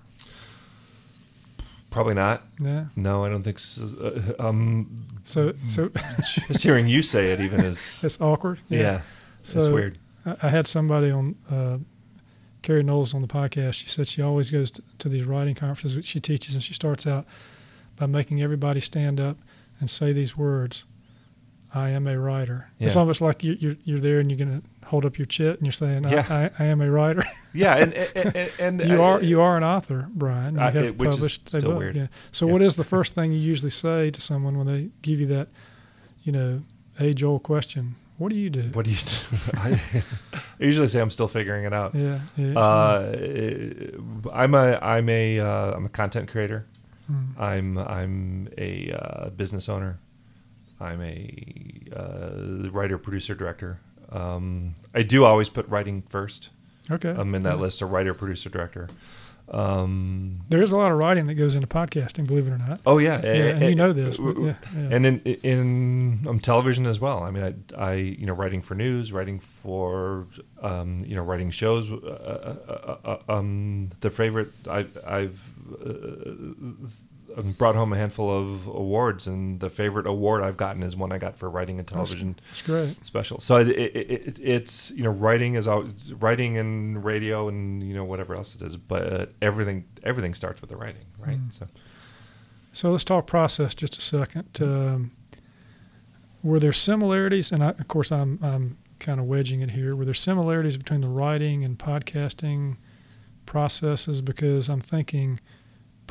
Probably not. Yeah. No, I don't think so. Uh, um, So so just hearing you say it even is it's awkward. yeah, it's So- weird. I had somebody on, uh, Carrie Knowles on the podcast. She said she always goes to, to these writing conferences that she teaches, and she starts out by making everybody stand up and say these words I am a writer. It's almost like you, you're, you're there and you're going to hold up your chit and you're saying, I, Yeah. I, I am a writer. Yeah, and and, and, you uh, are you are an author, Brian. You I- have it- which is published a still book. weird. Yeah. So, Yeah. what is the first thing you usually say to someone when they give you that, you know, age old question? What do you do? What do you? Do? I, I usually say I'm still figuring it out. Yeah. yeah Uh, I'm a I'm a uh, I'm a content creator. Mm. I'm I'm a uh, business owner. I'm a uh, writer, producer, director. Um, I do always put writing first. okay. I'm in that Yeah. list. So writer, producer, director. Um, There is a lot of writing that goes into podcasting, believe it or not. oh yeah, Yeah, and you know this. but yeah, yeah. and in in um, television as well. I mean, I, I you know writing for news, writing for um, you know writing shows. Uh, uh, uh, uh, um, the favorite I, I've uh, brought home a handful of awards, and the favorite award I've gotten is one I got for writing a television That's great. special. So it, it, it, it's you know writing is always, writing and radio and you know whatever else it is, but everything everything starts with the writing, right? Mm. So So let's talk process just a second. Um, were there similarities? And I, of course, I'm I'm kind of wedging it here. Were there similarities between the writing and podcasting processes? Because I'm thinking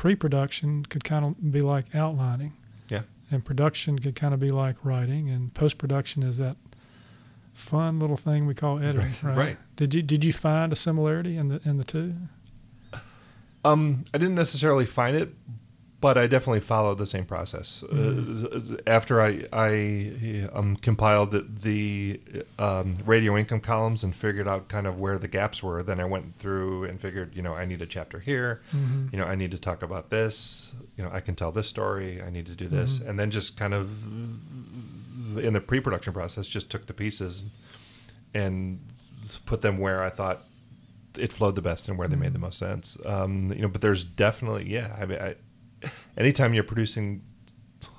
pre-production could kind of be like outlining. Yeah. And production could kind of be like writing, and post-production is that fun little thing we call editing, Right, right? right. Did you did you find a similarity in the in the two? Um, I didn't necessarily find it, but I definitely followed the same process. Uh, after I I um, compiled the, the um, Radio Ink columns and figured out kind of where the gaps were, then I went through and figured, you know, I need a chapter here. Mm-hmm. You know, I need to talk about this. You know, I can tell this story. I need to do this, Mhm. and then just kind of in the pre-production process, just took the pieces and put them where I thought it flowed the best and where they made the most sense. Um, you know, but there's definitely, yeah. I mean, I, anytime you're producing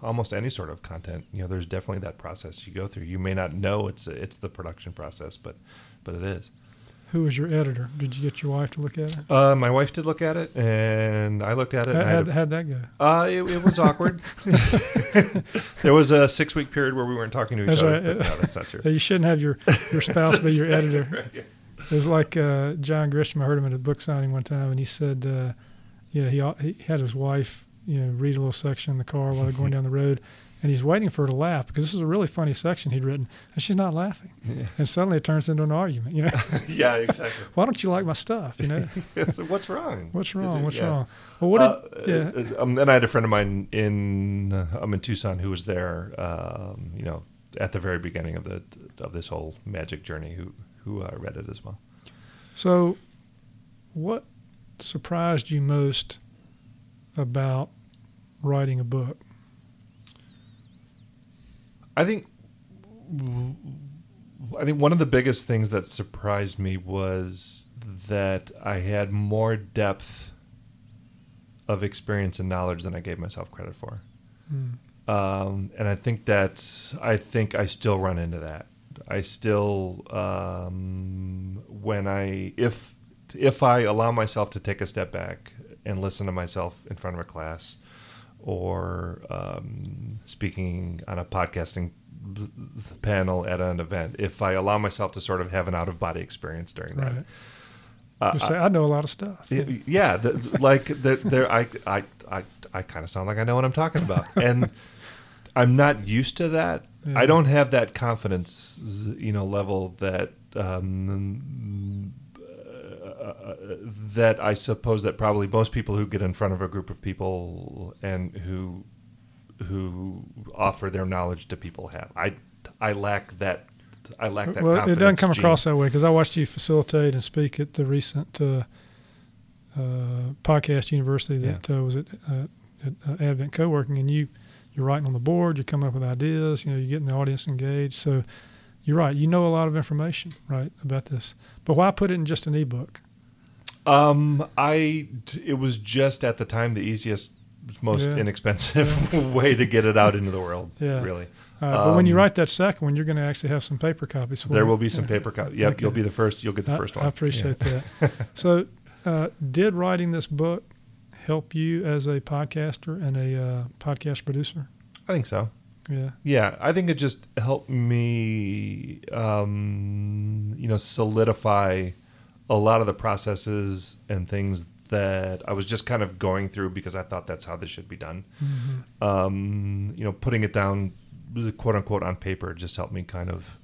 almost any sort of content, you know, there's definitely that process you go through. You may not know it's it's the production process, but but it is. Who was your editor? Did you get your wife to look at it? Uh, my wife did look at it, and I looked at it. How, and I had how'd, how'd that go? uh, it, it was awkward. there was a six week period where we weren't talking to each That's other. right. No, that's not true. You shouldn't have your, your spouse be your editor. Right. It was like uh, John Grisham. I heard him at a book signing one time, and he said, uh, you know, he, he had his wife, you know, read a little section in the car while they're going down the road, and he's waiting for her to laugh because this is a really funny section he'd written, and she's not laughing. Yeah. And suddenly it turns into an argument. You know, yeah, exactly. why don't you like my stuff? You know, so what's wrong? what's wrong? you- What's yeah. wrong? Well, what Uh, did? yeah. uh, um, then I had a friend of mine in uh, I'm in Tucson who was there, um, you know, at the very beginning of the of this whole magic journey. Who who uh, read it as well. So, what surprised you most about writing a book? I think I think one of the biggest things that surprised me was that I had more depth of experience and knowledge than I gave myself credit for. Hmm. um, and I think that I think I still run into that. I still um, when I if if I allow myself to take a step back and listen to myself in front of a class or um, speaking on a podcasting panel at an event, if I allow myself to sort of have an out of body experience during that, Right. uh, say, I know a lot of stuff. Yeah, the, the- like there, there, I, I, I, I kind of sound like I know what I'm talking about, and I'm not used to that. Yeah. I don't have that confidence, you know, level that um, uh, that I suppose that probably most people who get in front of a group of people and who who offer their knowledge to people have. I, I lack that. I lack that. Well, it doesn't come gene. across that way because I watched you facilitate and speak at the recent uh, uh, podcast university that uh, was at, uh, at uh, Advent Co-working, and you you're writing on the board, you're coming up with ideas, you know, you're getting the audience engaged. So you're right, you know a lot of information, right, about this. But why put it in just an ebook? Um, I it was just at the time the easiest, most Yeah. inexpensive way to get it out into the world. Yeah. really. Uh, but when you Um, write that second one, you're going to actually have some paper copies. For There will be some Yeah. paper copies. Yep, Okay. you'll be the first. You'll get the I- first one. I appreciate Yeah. that. So, uh, did writing this book help you as a podcaster and a uh, podcast producer? I think so. Yeah. Yeah, I think it just helped me, um, you know, solidify a lot of the processes and things that I was just kind of going through because I thought that's how this should be done. Mm-hmm. Um, you know, putting it down, quote unquote, on paper just helped me kind of,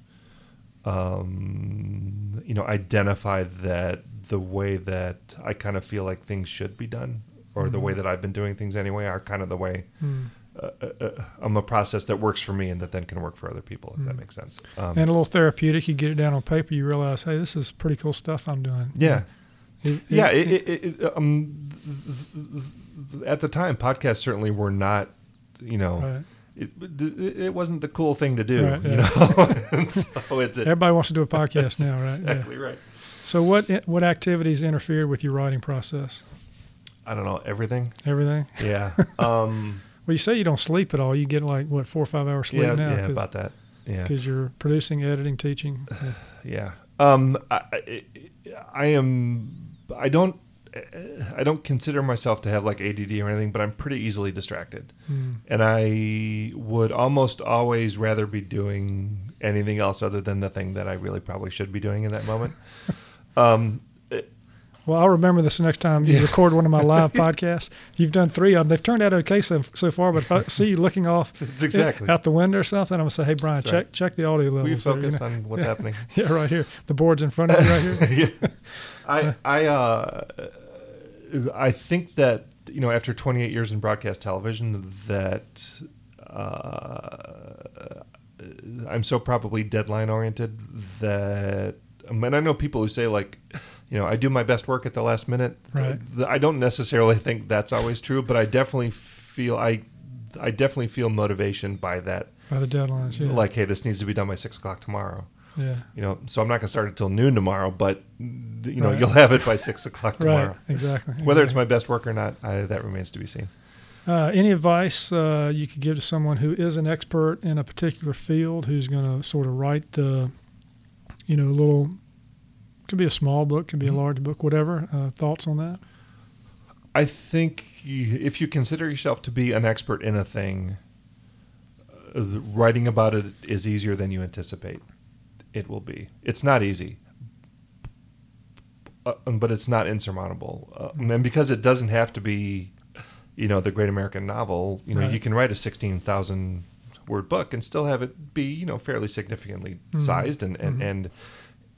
um, you know, identify that the way that I kind of feel like things should be done, or the way that I've been doing things anyway, are kind of the way Mm. Uh, uh, uh, I'm a process that works for me and that then can work for other people, if that makes sense. Um, And a little therapeutic. You get it down on paper. You realize, hey, this is pretty cool stuff I'm doing. yeah, It- yeah. it- It, it, it, um, at the time, podcasts certainly were not, you know, right. it, wasn't the cool thing to do. Right, you yeah. know, so Everybody wants to do a podcast now, right? Yeah. exactly right. So, what what activities interfered with your writing process? I don't know everything. Everything. Yeah. Um, Well, you say you don't sleep at all. You get like what four or five hours sleep yeah. now Yeah. About that. Yeah. because you're producing, editing, teaching. Yeah. Yeah. Um, I, I, am. I don't. I don't consider myself to have like ADD or anything, but I'm pretty easily distracted, Mm. and I would almost always rather be doing anything else other than the thing that I really probably should be doing in that moment. um, Well, I'll remember this next time you Yeah. record one of my live podcasts. You've done three of them. They've turned out okay so, so far, but if I see you looking off It's exactly. out the window or something, I'm going to say, hey, Brian, That's check right. check the audio levels. we there, you focus know? on what's happening. Yeah, right here. The board's in front of you right here. yeah. I I uh, I think that you know after 28 years in broadcast television that uh, I'm so probably deadline oriented that I mean I know people who say like you know I do my best work at the last minute. Right. I don't necessarily think that's always true, but I definitely feel I I definitely feel motivation by that. By the deadlines, yeah. Like, hey, this needs to be done by six o'clock tomorrow yeah. you know so i'm not going to start until noon tomorrow but you know Right. you'll have it by six o'clock tomorrow Right, exactly. whether it's my best work or not I, that remains to be seen Uh, any advice uh, you could give to someone who is an expert in a particular field, who's going to sort of write, uh, you know, a little, could be a small book, could be Mm-hmm. a large book, whatever. Uh, thoughts on that? i think you, if you consider yourself to be an expert in a thing uh, writing about it is easier than you anticipate it will be it's not easy uh, but it's not insurmountable uh, and because it doesn't have to be you know the great american novel you know Right. you can write a 16000 word book and still have it be you know fairly significantly Mhm. sized and and Mhm. and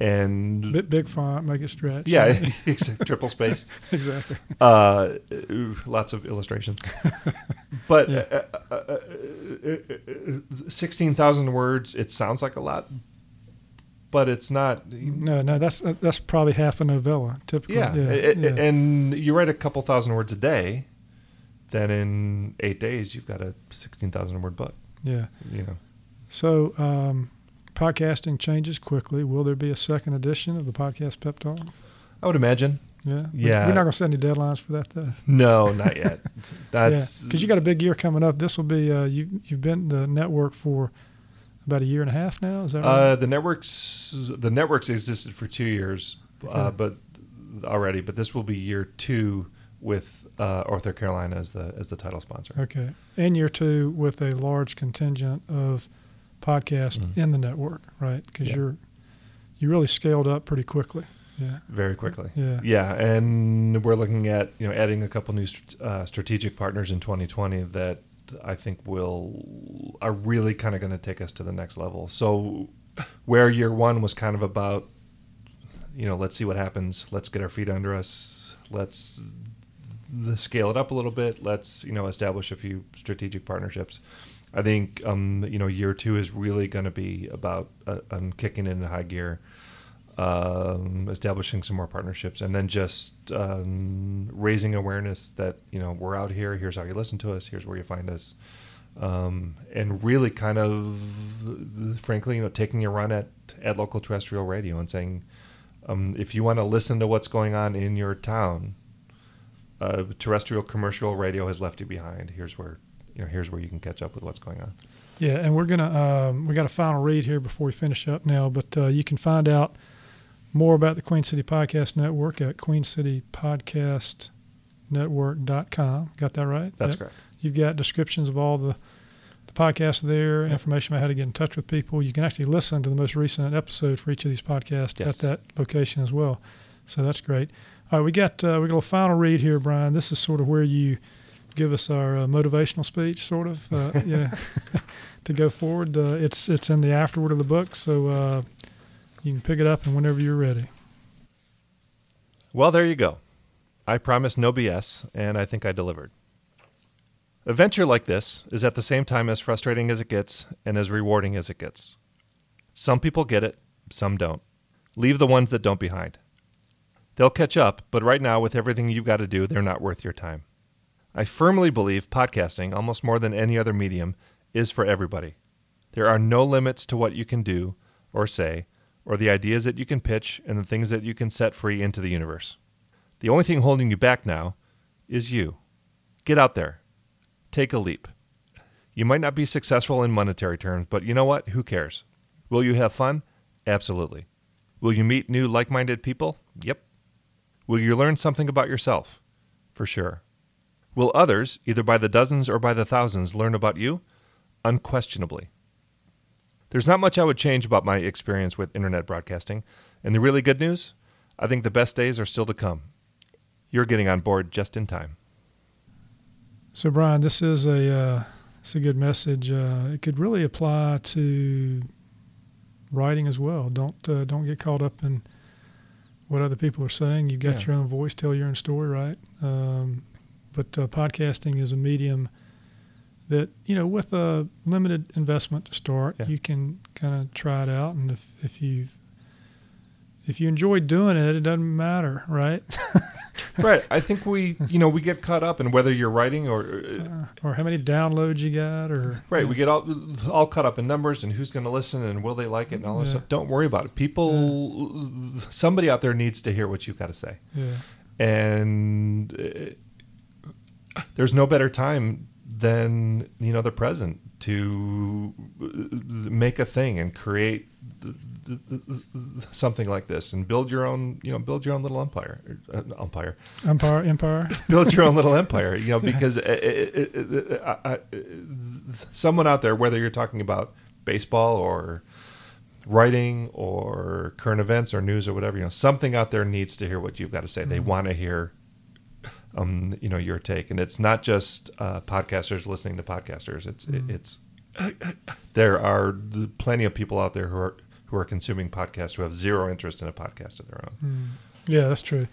and Bit big font, make it stretch. yeah exact triple spaced exactly. uh, ooh, lots of illustrations. but Yeah. uh, uh, uh, uh, uh, 16,000 words, it sounds like a lot, but it's not. No, no, that's uh, that's probably half a novella, typically. Yeah. yeah, it- yeah. And you write a couple thousand words a day, then in eight days, you've got a 16,000 word book, yeah. you know. So, um, podcasting changes quickly. Will there be a second edition of the podcast pep talk? I would imagine. Yeah, Yeah. We're not going to set any deadlines for that, though. No, not yet. That's because you got a big year coming up. This will be uh, you. You've been the network for about a year and a half now. Is that right? Uh, the networks the networks existed for two years, uh, but already. But this will be year two with uh, Carolina as the as the title sponsor. okay, and year two with a large contingent of podcasts Mhm. in the network, right? Because Yeah. you're you really scaled up pretty quickly. Yeah, Very quickly. yeah, Yeah, and we're looking at you know adding a couple new uh, strategic partners in 2020 that I think will are really kind of going to take us to the next level. So where year one was kind of about you know let's see what happens, let's get our feet under us, let's the scale it up a little bit, let's you know establish a few strategic partnerships. I think um, you know year two is really going to be about uh, um, kicking into high gear um, establishing some more partnerships, and then just um, raising awareness that you know we're out here. Here's how you listen to us. Here's where you find us, um, and really kind of, frankly, you know, taking a run at at local terrestrial radio and saying, um, if you want to listen to what's going on in your town, uh, terrestrial commercial radio has left you behind. Here's where you know here's where you can catch up with what's going on. yeah. And we're gonna um, we got a final read here before we finish up now, but uh, you can find out more about the Queen City Podcast Network at queencitypodcastnetwork.com. Got that right? That's Yep. correct. You've got descriptions of all the, the podcasts there, information about how to get in touch with people. You can actually listen to the most recent episode for each of these podcasts Yes. at that location as well. So that's great. All right, we got uh, we got a final read here, Brian. This is sort of where you give us our uh, motivational speech, sort of, uh, yeah, to go forward. Uh, it's it's in the afterword of the book, so uh, you can pick it up and whenever you're ready. Well, there you go. I promised no BS, and I think I delivered. A venture like this is at the same time as frustrating as it gets and as rewarding as it gets. Some people get it, some don't. Leave the ones that don't behind. They'll catch up, but right now, with everything you've got to do, they're not worth your time. I firmly believe podcasting, almost more than any other medium, is for everybody. There are no limits to what you can do or say, or the ideas that you can pitch and the things that you can set free into the universe. The only thing holding you back now is you. Get out there. Take a leap. You might not be successful in monetary terms, but you know what? Who cares? Will you have fun? Absolutely. Will you meet new like minded people? Yep. Will you learn something about yourself? For sure. Will others, either by the dozens or by the thousands, learn about you? Unquestionably. There's not much I would change about my experience with internet broadcasting, and the really good news? I think the best days are still to come. You're getting on board just in time. So, Brian, this is a uh, it's a good message. Uh, it could really apply to writing as well. Don't uh, don't get caught up in what other people are saying. You've got Yeah. your own voice, tell your own story, right? Um, but uh, podcasting is a medium that you know, with a limited investment to start, Yeah. you can kind of try it out, and if if you if you enjoy doing it, it doesn't matter, right? right. I think we, you know, we get caught up in whether you're writing or Uh, or how many downloads you got, or Right, we get all all caught up in numbers and who's going to listen and will they like it and all this Yeah. stuff. Don't worry about it. People, somebody out there needs to hear what you've got to say, yeah. and uh, there's no better time than you know the present to make a thing and create something like this and build your own you know build your own little empire uh, umpire. Empire, Empire. build your own little empire you know because uh, uh, uh, uh, uh, someone out there whether you're talking about baseball or writing or current events or news or whatever you know something out there needs to hear what you've got to say. They want to hear um you know your take and it's not just uh, podcasters listening to podcasters it's it's there are plenty of people out there who are who are consuming podcasts who have zero interest in a podcast of their own Yeah, that's true.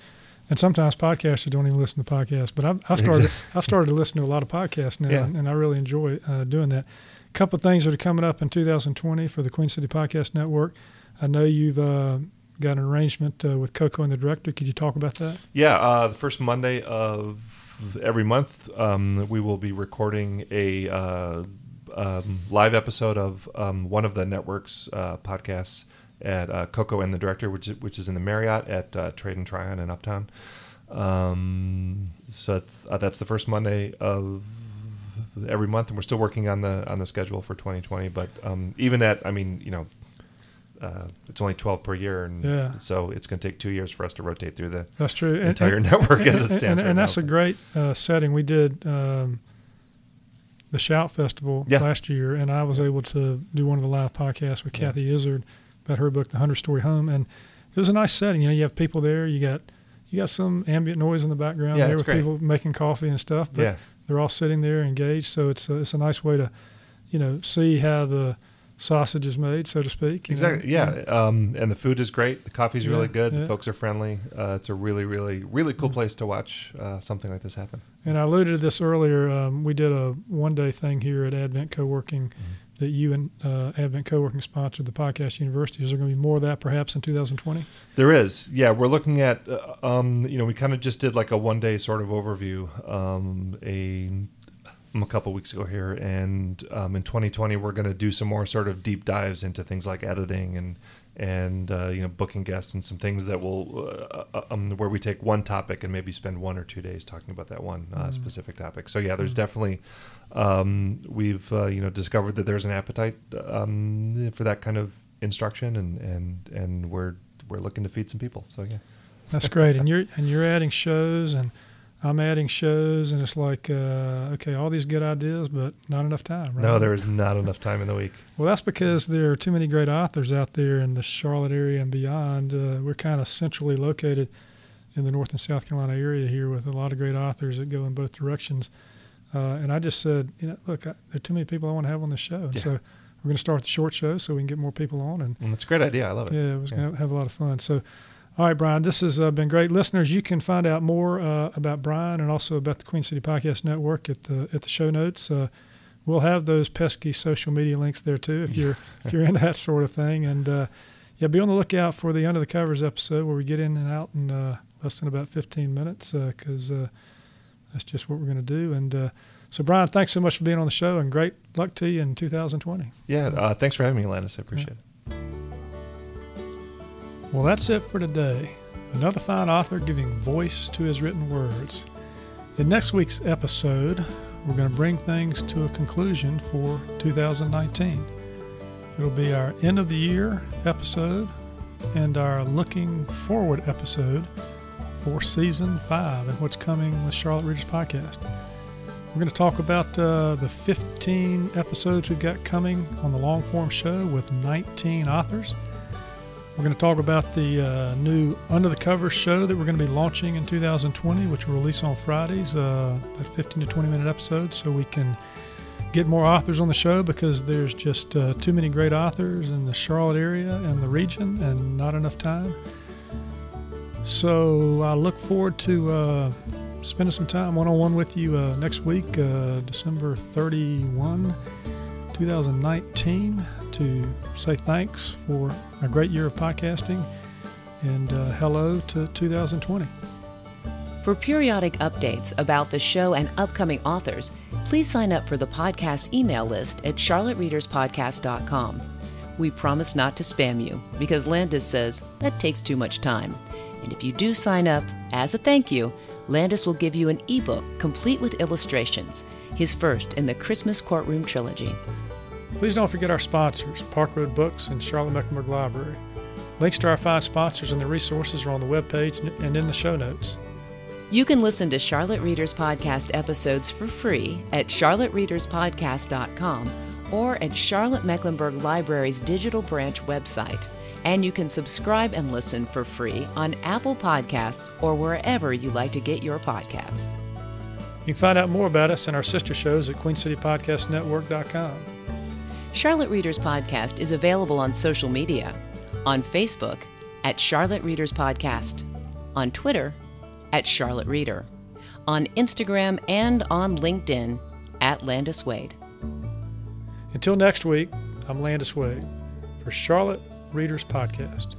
And sometimes podcasters don't even listen to podcasts, but I've, I've started I've started to listen to a lot of podcasts now, Yeah. and, and I really enjoy uh, doing that. A couple of things that are coming up in 2020 for the Queen City Podcast Network. I know you've uh, got an arrangement uh, with Coco and the director. Could you talk about that? Yeah, uh, the first Monday of every month, um, we will be recording a uh, um, live episode of um, one of the network's uh, podcasts at uh, Coco and the Director, which is, which is in the Marriott at uh, Trade and Tryon in Uptown. Um, so that's, that's the first Monday of every month, and we're still working on the on the schedule for 2020. But um, even at, I mean, you know. Uh, it's only 12 per year, and Yeah. so it's going to take two years for us to rotate through the That's true. And- entire and- network as it stands and, right and that's now. a great uh, setting. We did um, the Shout Festival Yeah. last year, and I was able to do one of the live podcasts with Yeah. Kathy Izard about her book, The Hundred Story Home, and it was a nice setting. You know, you have people there. You got you got some ambient noise in the background there with great. people making coffee and stuff, but they're all sitting there engaged. So it's a, it's a nice way to, you know, see how the sausage is made, so to speak. you know. exactly. Yeah, um, and the food is great. The coffee's Yeah, really good. yeah. The folks are friendly. Uh, it's a really, really, really cool place to watch uh, something like this happen. And I alluded to this earlier. Um, we did a one day thing here at Advent Co-working Mm-hmm. that you and uh, Advent Co-working sponsored the podcast university. Is there going to be more of that perhaps in 2020? There is, yeah. We're looking at, uh, um, you know, we kind of just did like a one day sort of overview um, a a couple weeks ago here, and um, in 2020 we're going to do some more sort of deep dives into things like editing and and uh, you know booking guests and some things that will uh, uh, um, where we take one topic and maybe spend one or two days talking about that one uh, specific topic. So yeah, there's definitely um, we've uh, you know discovered that there's an appetite um, for that kind of instruction, and and and we're we're looking to feed some people. So yeah. That's great. and you're and you're adding shows, and I'm adding shows, and it's like uh, okay, all these good ideas, but not enough time. Right? No, there is not enough time in the week. Well, that's because there are too many great authors out there in the Charlotte area and beyond. Uh, we're kind of centrally located in the North and South Carolina area here with a lot of great authors that go in both directions. Uh, and I just said, you know, look, I, there are too many people I want to have on this show. And Yeah. so we're going to start the short show so we can get more people on. And And it's a great idea. I love it. yeah, it was Yeah. going to have a lot of fun. So, all right, Brian, this has uh, been great. Listeners, you can find out more uh, about Brian and also about the Queen City Podcast Network at the at the show notes. Uh, we'll have those pesky social media links there too if you're if you're into that sort of thing. And uh, yeah, be on the lookout for the Under the Covers episode where we get in and out in uh, less than about 15 minutes because uh, that's just what we're going to do. And uh, so, Brian, thanks so much for being on the show and great luck to you in 2020. Yeah. Uh, thanks for having me, Landis. I appreciate it. Well, that's it for today. Another fine author giving voice to his written words. In next week's episode, we're going to bring things to a conclusion for 2019. It'll be our end of the year episode and our looking forward episode for season five and what's coming with Charlotte Readers Podcast. We're going to talk about uh, the 15 episodes we've got coming on the long form show with 19 authors. We're going to talk about the uh, new Under the Covers show that we're going to be launching in 2020, which will release on Fridays, uh, about 15 to 20 minute episodes, so we can get more authors on the show because there's just uh, too many great authors in the Charlotte area and the region and not enough time. So I look forward to uh, spending some time one on one with you uh, next week, uh, December 31, 2019 to say thanks for a great year of podcasting and uh, hello to 2020. For periodic updates about the show and upcoming authors, please sign up for the podcast email list at charlottereaderspodcast.com. We promise not to spam you because Landis says that takes too much time. And if you do sign up, as a thank you, Landis will give you an ebook complete with illustrations, his first in the Christmas Courtroom trilogy. Please don't forget our sponsors, Park Road Books and Charlotte Mecklenburg Library. Links to our fine sponsors and their resources are on the webpage and in the show notes. You can listen to Charlotte Readers Podcast episodes for free at charlottereaderspodcast.com or at Charlotte Mecklenburg Library's digital branch website. And you can subscribe and listen for free on Apple Podcasts or wherever you like to get your podcasts. You can find out more about us and our sister shows at QueenCityPodcastNetwork.com. Charlotte Readers Podcast is available on social media on Facebook at Charlotte Readers Podcast, on Twitter at Charlotte Reader, on Instagram and on LinkedIn at Landis Wade. Until next week, I'm Landis Wade for Charlotte Readers Podcast.